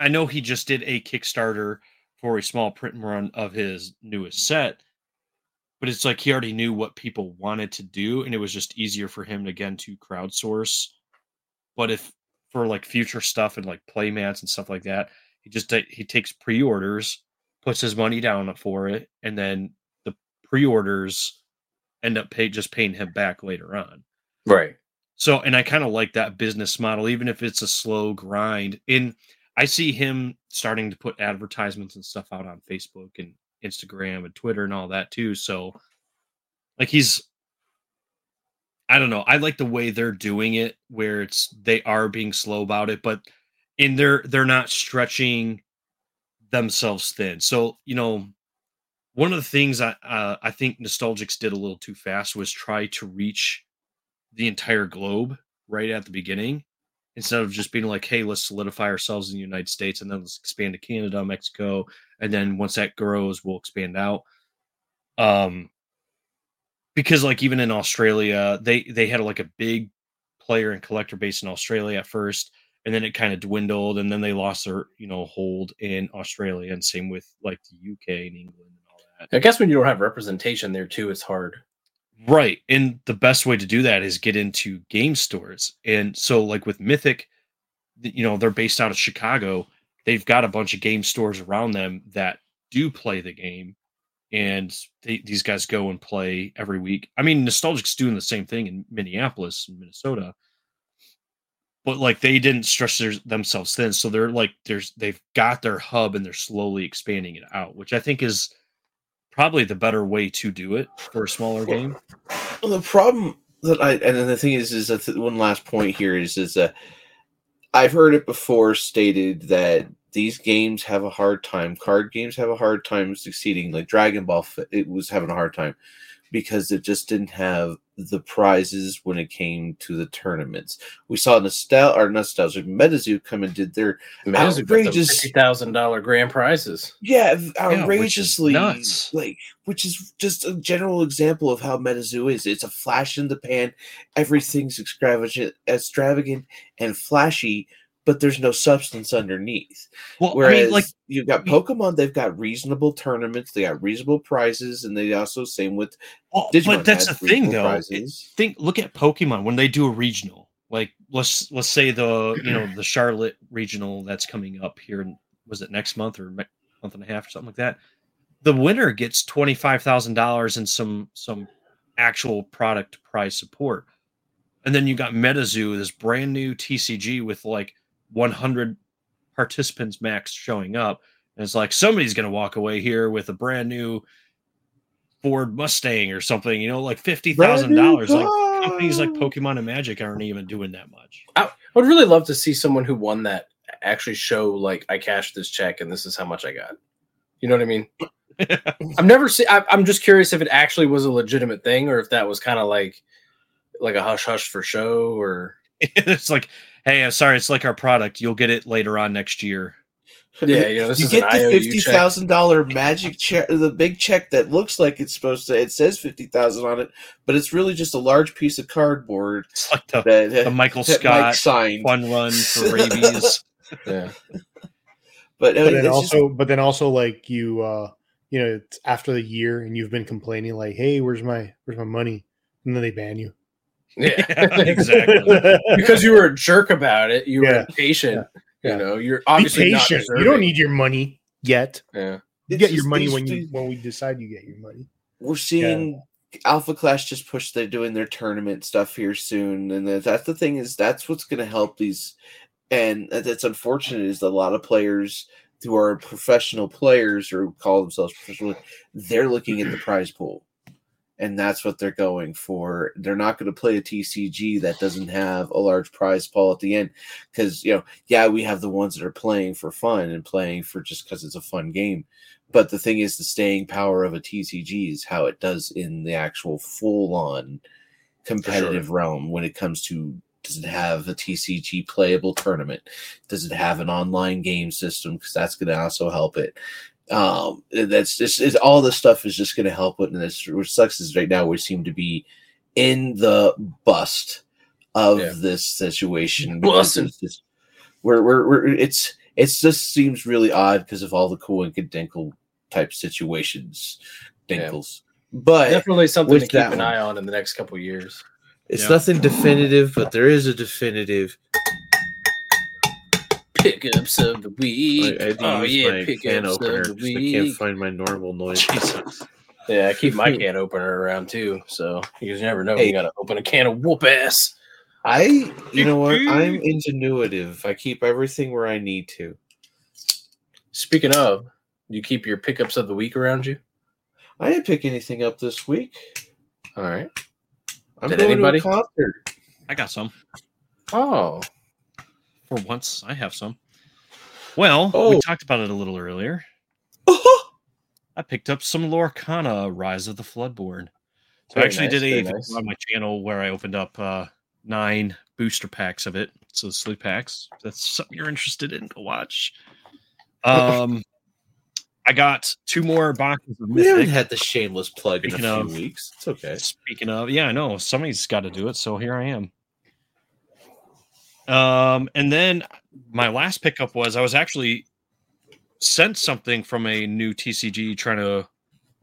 I know he just did a Kickstarter for a small print run of his newest set, but it's like he already knew what people wanted to do, and it was just easier for him again to crowdsource. But if for like future stuff and like playmats and stuff like that, he just he takes pre-orders, puts his money down for it, and then the pre-orders end up pay just paying him back later on. right So, and I kind of like that business model, even if it's a slow grind. In I see him starting to put advertisements and stuff out on Facebook and Instagram and Twitter and all that too. So, like he's, I don't know. I like the way they're doing it, where it's they are being slow about it, but in they're they're not stretching themselves thin. So, you know, one of the things I uh, I think Nostalgix did a little too fast was try to reach the entire globe right at the beginning instead of just being like, hey, let's solidify ourselves in the United States and then let's expand to Canada, Mexico, and then once that grows, we'll expand out. Um, because like even in Australia, they they had like a big player and collector base in Australia at first, and then it kind of dwindled, and then they lost their you know hold in Australia, and same with like the UK and England and all that. I guess when you don't have representation there too, it's hard. Right. And the best way to do that is get into game stores. And so, like with Mythic, you know, they're based out of Chicago. They've got a bunch of game stores around them that do play the game. And they, these guys go and play every week. I mean, Nostalgix's doing the same thing in Minneapolis Minnesota. But like they didn't stretch their, themselves thin. So they're like, there's, they've got their hub and they're slowly expanding it out, which I think is probably the better way to do it for a smaller game. Well, the problem that I and then the thing is is that one last point here is is that I've heard it before stated that these games have a hard time. Card games have a hard time succeeding. Like Dragon Ball, it was having a hard time because it just didn't have the prizes when it came to the tournaments. We saw Nostal or Nostalgic MetaZoo come and did their Outrageous- fifty thousand dollar grand prizes. yeah which outrageously nuts. like which is just a general example of how MetaZoo is. It's a flash in the pan. Everything's extravagant, extravagant and flashy, but there's no substance underneath. Well, Whereas I mean, like you've got Pokemon, they've got reasonable tournaments, they got reasonable prizes, and they also same with Well, but that's the thing, though. prizes. Think, look at Pokemon when they do a regional. Like let's let's say the you know the Charlotte regional that's coming up here. Was it next month or month and a half or something like that? The winner gets twenty five thousand dollars and some some actual product prize support, and then you got MetaZoo, this brand new TCG with like one hundred participants max showing up, and it's like somebody's gonna walk away here with a brand new Ford Mustang or something, you know, like fifty thousand dollars. Like companies like Pokemon and Magic aren't even doing that much. I would really love to see someone who won that actually show like I cashed this check and this is how much I got. You know what I mean? I've never seen. I, I'm just curious if it actually was a legitimate thing or if that was kind of like like a hush hush for show or it's like, hey, I'm sorry, it's like our product. You'll get it later on next year. yeah, you know this you is get the IOU fifty check. thousand dollar magic check, the big check that looks like it's supposed to. It says fifty thousand on it, but it's really just a large piece of cardboard It's like the, that, the Michael that Mike Scott signed. one run for rabies. Yeah, But, uh, But then it's just- also, but then also, like you, uh, you know, it's after the year and you've been complaining, like, "Hey, where's my where's my money?" And then they ban you. yeah. exactly. because you were a jerk about it. You were Yeah. impatient. Yeah. You know, you're Be obviously not patient. You don't need your money yet. Yeah. You it's get your just money when you when we decide you get your money. we're seeing Alpha Clash just push. They're doing their tournament stuff here soon, and that's the thing is that's what's going to help these. And that's unfortunate is that a lot of players who are professional players or call themselves professional, they're looking at the prize pool, and that's what they're going for. They're not going to play a TCG that doesn't have a large prize pool at the end, because you know, yeah, we have the ones that are playing for fun and playing for just because it's a fun game. But the thing is, the staying power of a TCG is how it does in the actual full on competitive realm when it comes to does it have a TCG playable tournament? Does it have an online game system? Because that's going to also help it. Um, that's just it's, all this stuff is just going to help it. And this, which sucks is right now we seem to be in the bust of Yeah. this situation. because Bussin'. it's just- We're, we're, we're, it's, it just seems really odd because of all the cool and dinkle type situations, Yeah. dinkles. But Definitely something to keep an one. eye on in the next couple of years. it's Yeah. nothing definitive, but there is a definitive. Pickups of the week. I, I oh use yeah, my can pickups opener of the 'cause I can't find my normal noise. Jesus. Yeah, I keep my can opener around too, so you just never know. Hey. You gotta open a can of whoop ass. I, you know what? I'm ingenuitive. I keep everything where I need to. Speaking of, you keep your pickups of the week around you. I didn't pick anything up this week. All right. I'm Did going anybody? to a concert. I got some. Oh, For once, I have some. Well, Oh. we talked about it a little earlier. I picked up some Lorcana Rise of the Floodborn. So I actually nice, did a very video nice. on my channel where I opened up uh, nine booster packs of it. So sleep packs. If that's something you're interested in, go watch. Um, I got two more boxes of We haven't had the shameless plug in a few of- weeks. It's okay. Speaking of, yeah, I know somebody's got to do it, so here I am. Um, and then my last pickup was I was actually sent something from a new TCG trying to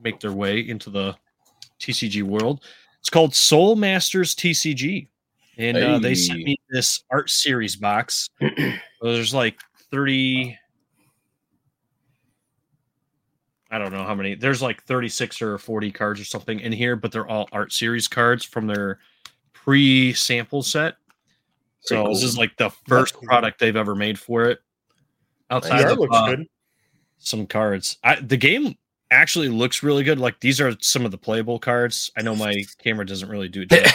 make their way into the TCG world. It's called Soul Masters TCG, and uh, they sent me this art series box. There's like thirty. I don't know how many. There's like 36 or 40 cards or something in here, but they're all art series cards from their pre-sample set. So Pretty this is like the first cool. product they've ever made for it. Outside art of looks uh, good. some cards, I, the game actually looks really good. Like these are some of the playable cards. I know my camera doesn't really do it. justice.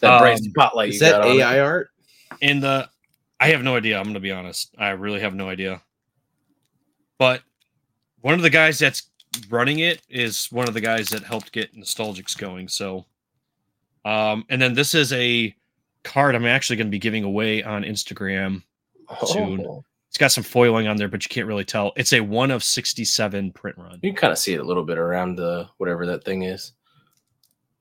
that bright Um, spotlight Is that got it. AI art? And the I have no idea. I'm going to be honest. I really have no idea. But one of the guys that's running it is one of the guys that helped get Nostalgix going. So, um, and then this is a card I'm actually going to be giving away on Instagram. soon. Oh, It's got some foiling on there, but you can't really tell. It's a one of 67 print run. you can kind of see it a little bit around the whatever that thing is.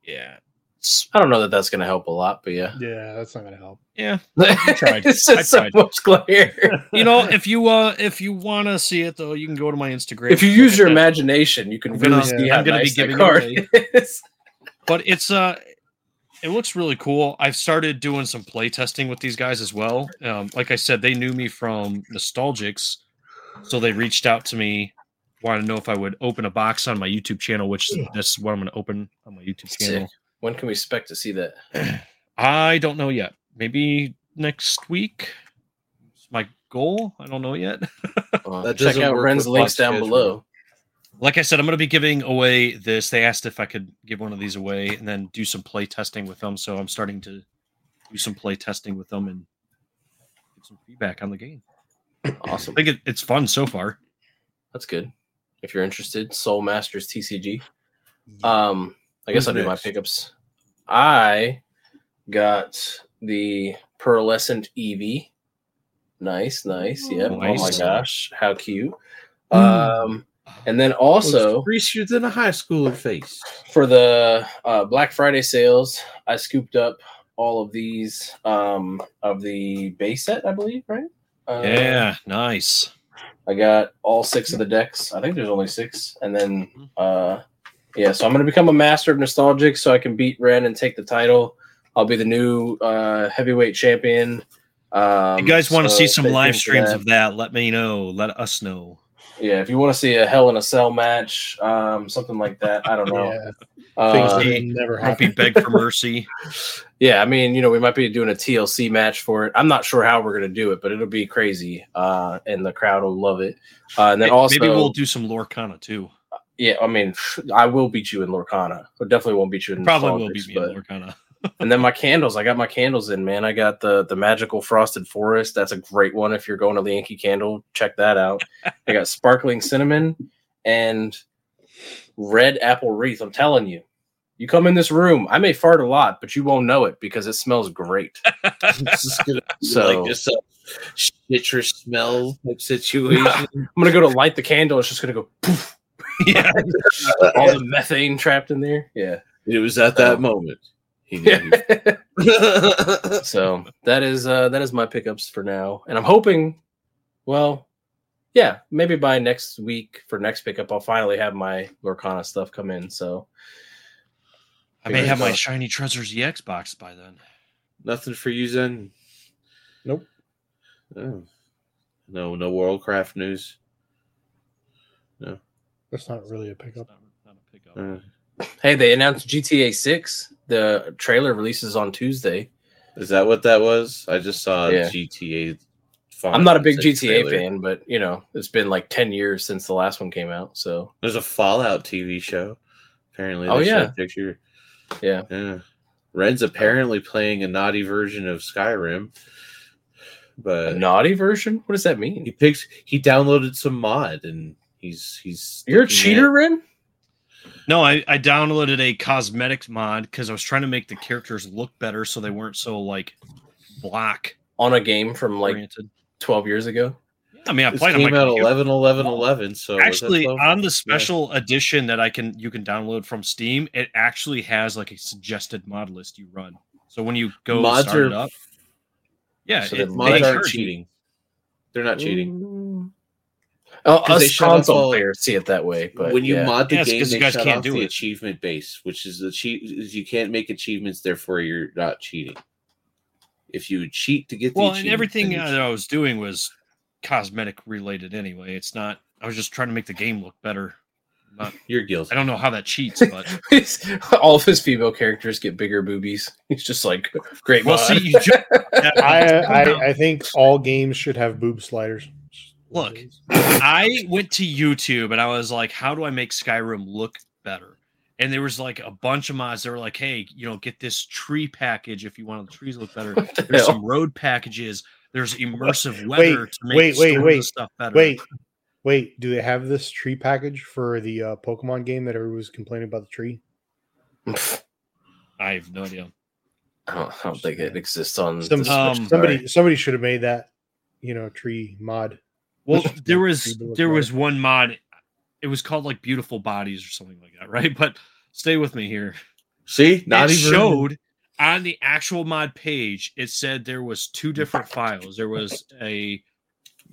Yeah. It's- I don't know that that's going to help a lot, but yeah. Yeah, that's not gonna help. yeah. it's tried. just I so tried. much glare. You know, if you uh if you want to see it though, you can go to my Instagram. if you use your imagination, you can I'm really gonna- see I'm how gonna be nice that giving it card away. but it's uh it looks really cool i've started doing some play testing with these guys as well um, like i said they knew me from Nostalgix so they reached out to me wanted to know if i would open a box on my youtube channel which this is what i'm going to open on my youtube channel Sick. When can we expect to see that? i don't know yet maybe next week it's my goal i don't know yet Uh, check out Ren's links down schedule. below. Like I said, I'm going to be giving away this. They asked if I could give one of these away and then do some play testing with them. So I'm starting to do some play testing with them and get some feedback on the game. Awesome. I think it, it's fun so far. That's good. If you're interested, Soul Masters TCG. Um, I guess Who's I'll do my pickups. I got the Pearlescent Eevee. Nice, nice. Yep. Oh my gosh, how cute. Um, and then also greasier than a high schooler face. for the uh, Black Friday sales, I scooped up all of these um, of the base set, I believe, right? Uh, Yeah, nice. I got all six of the decks. I think there's only six, and then uh, yeah. So I'm gonna become a master of Nostalgix, so I can beat Ren and take the title. I'll be the new uh, heavyweight champion. Um, you guys want to so see some live streams that. of that? Let me know. Let us know. Yeah, if you want to see a Hell in a Cell match, um, something like that. I don't know. Yeah, things Uh, that Grumpy- never Grumpy happen. beg for mercy. yeah, I mean, you know, we might be doing a TLC match for it. I'm not sure how we're gonna do it, but it'll be crazy, uh, and the crowd will love it. Uh, and then Maybe also, maybe we'll do some Lorcana too. yeah, I mean, I will beat you in Lorcana. I definitely won't beat you in Probably will Nostalgix, beat me but- in Lorcana. And then my candles, I got my candles in, man. I got the the magical frosted forest. That's a great one if you're going to the Yankee Candle. Check that out. I got sparkling cinnamon and red apple wreath. I'm telling you, you come in this room, I may fart a lot, but you won't know it because it smells great. This is So- like just a shitcher smell type situation. I'm gonna go to light the candle. It's just gonna go poof. yeah. All the methane trapped in there. Yeah. it was at So- that moment. He knew. so that is uh that is my pickups for now and i'm hoping well yeah maybe by next week for next pickup i'll finally have my lorcana stuff come in so I may have my shiny treasures EX box by then. Nothing for you, Zen. Nope. Oh. No, no Worldcraft news. No, that's not really a pickup. Not, not a pickup. Uh, hey they announced gta 6 the trailer releases on tuesday is that what that was? I just saw Yeah. GTA. i'm not a big gta trailer. fan but you know it's been like 10 years since the last one came out so There's a Fallout TV show. Apparently, Oh, yeah. picture. yeah Yeah, Ren's apparently playing a naughty version of Skyrim, a but naughty version what does that mean? he picks. He downloaded some mod and he's he's. you're a cheater at- ren No, I, I downloaded a cosmetics mod because I was trying to make the characters look better so they weren't so like black on a game from like oriented. 12 years ago I mean, I This played on my came out computer. 11 11 11. So actually on the special edition that I can you can download from Steam, it actually has like a suggested mod list you run. So when you go mods start are it up, yeah, So it, they mods aren't encourage you. cheating. They're not cheating. Mm, Oh, 'Cause they us shut off console all- players see it that way, but when you yeah. mod the Yeah, it's game, 'cause you they guys shut can't off do the it. achievement base, which is the cheat. Is you can't make achievements, therefore you're not cheating. If you cheat to get the Well, and everything uh, that I was doing was cosmetic related anyway. It's not. I was just trying to make the game look better. Not, cheat. you're guilty. I don't know how that cheats, but all of his female characters get bigger boobies. He's just like great. well, mod. see, you ju- I, I I think all games should have boob sliders. Look, I went to YouTube and I was like, how do I make Skyrim look better? And there was like a bunch of mods that were like, hey, you know, get this tree package if you want the trees to look better. The There's hell? some road packages. There's immersive Wait, weather to make wait, wait, wait, stuff better. Wait, wait. Do they have this tree package for the uh, Pokemon game that everyone was complaining about the tree? I have no idea. I don't, I don't think it exists on Some, the Switch, Um, sorry. somebody somebody should have made that, you know, tree mod. Well, there was there was one mod. It was called like Beautiful Bodies or something like that, right? But stay with me here. See, not it even showed on the actual mod page it said there was two different files there was a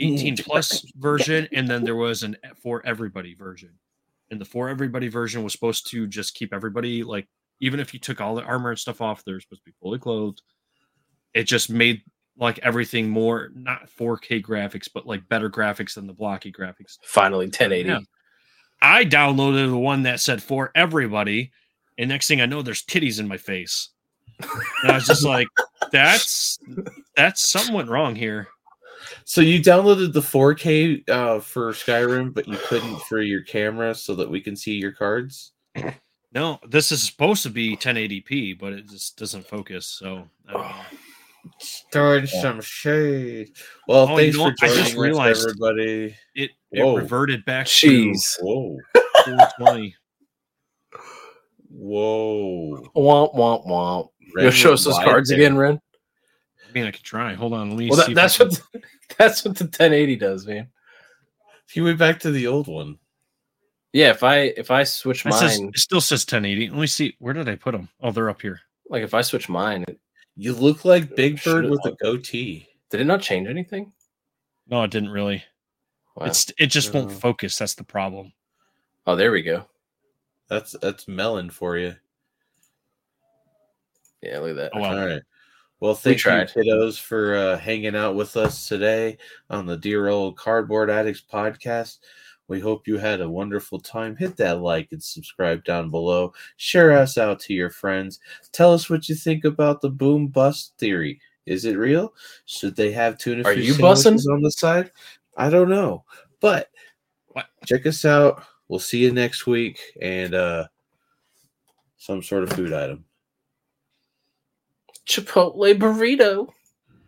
18 plus version and then there was an for everybody version and the for everybody version was supposed to just keep everybody like even if you took all the armor and stuff off they're supposed to be fully clothed it just made like everything more not 4k graphics but like better graphics than the blocky graphics Finally, 1080. Yeah. I downloaded the one that said for everybody, and next thing I know, there's titties in my face. And I was just like, that's that's something went wrong here. So you downloaded the 4K uh, for Skyrim, but you couldn't for your camera so that we can see your cards. No, this is supposed to be 1080p, but it just doesn't focus. So I don't know. Throwing some shade. Well, Oh, you thanks know for what? I joining just us, everybody. it it Whoa. reverted back Jeez. Whoa, to 420. whoa! Womp womp womp. Ren You'll show us went those wide cards there. again, Ren. I mean, I could try. Hold on, let me Well, see. that, if that's I can- what that's what the 1080 does, man. He went back to the old one. Yeah, if I if I switch It, says, mine, it still says 1080. Let me see. Where did I put them? Oh, they're up here. like if I switch mine, it- You look like Big Bird with a goatee. did it not change anything? No, it didn't really. Wow. It's it just won't focus. That's the problem. oh, there we go. That's that's melon for you. Yeah, look at that. Oh, wow. All right. Well, thank you, tried. kiddos, for uh, hanging out with us today on the Dear Old Cardboard Addicts podcast. We hope you had a wonderful time. Hit that like and subscribe down below. Share us out to your friends. Tell us what you think about the boom bust theory. Is it real? Should they have tuna Are fish you sandwiches bussing? on the side? I don't know, but What? check us out. We'll see you next week and uh, some sort of food item. Chipotle burrito.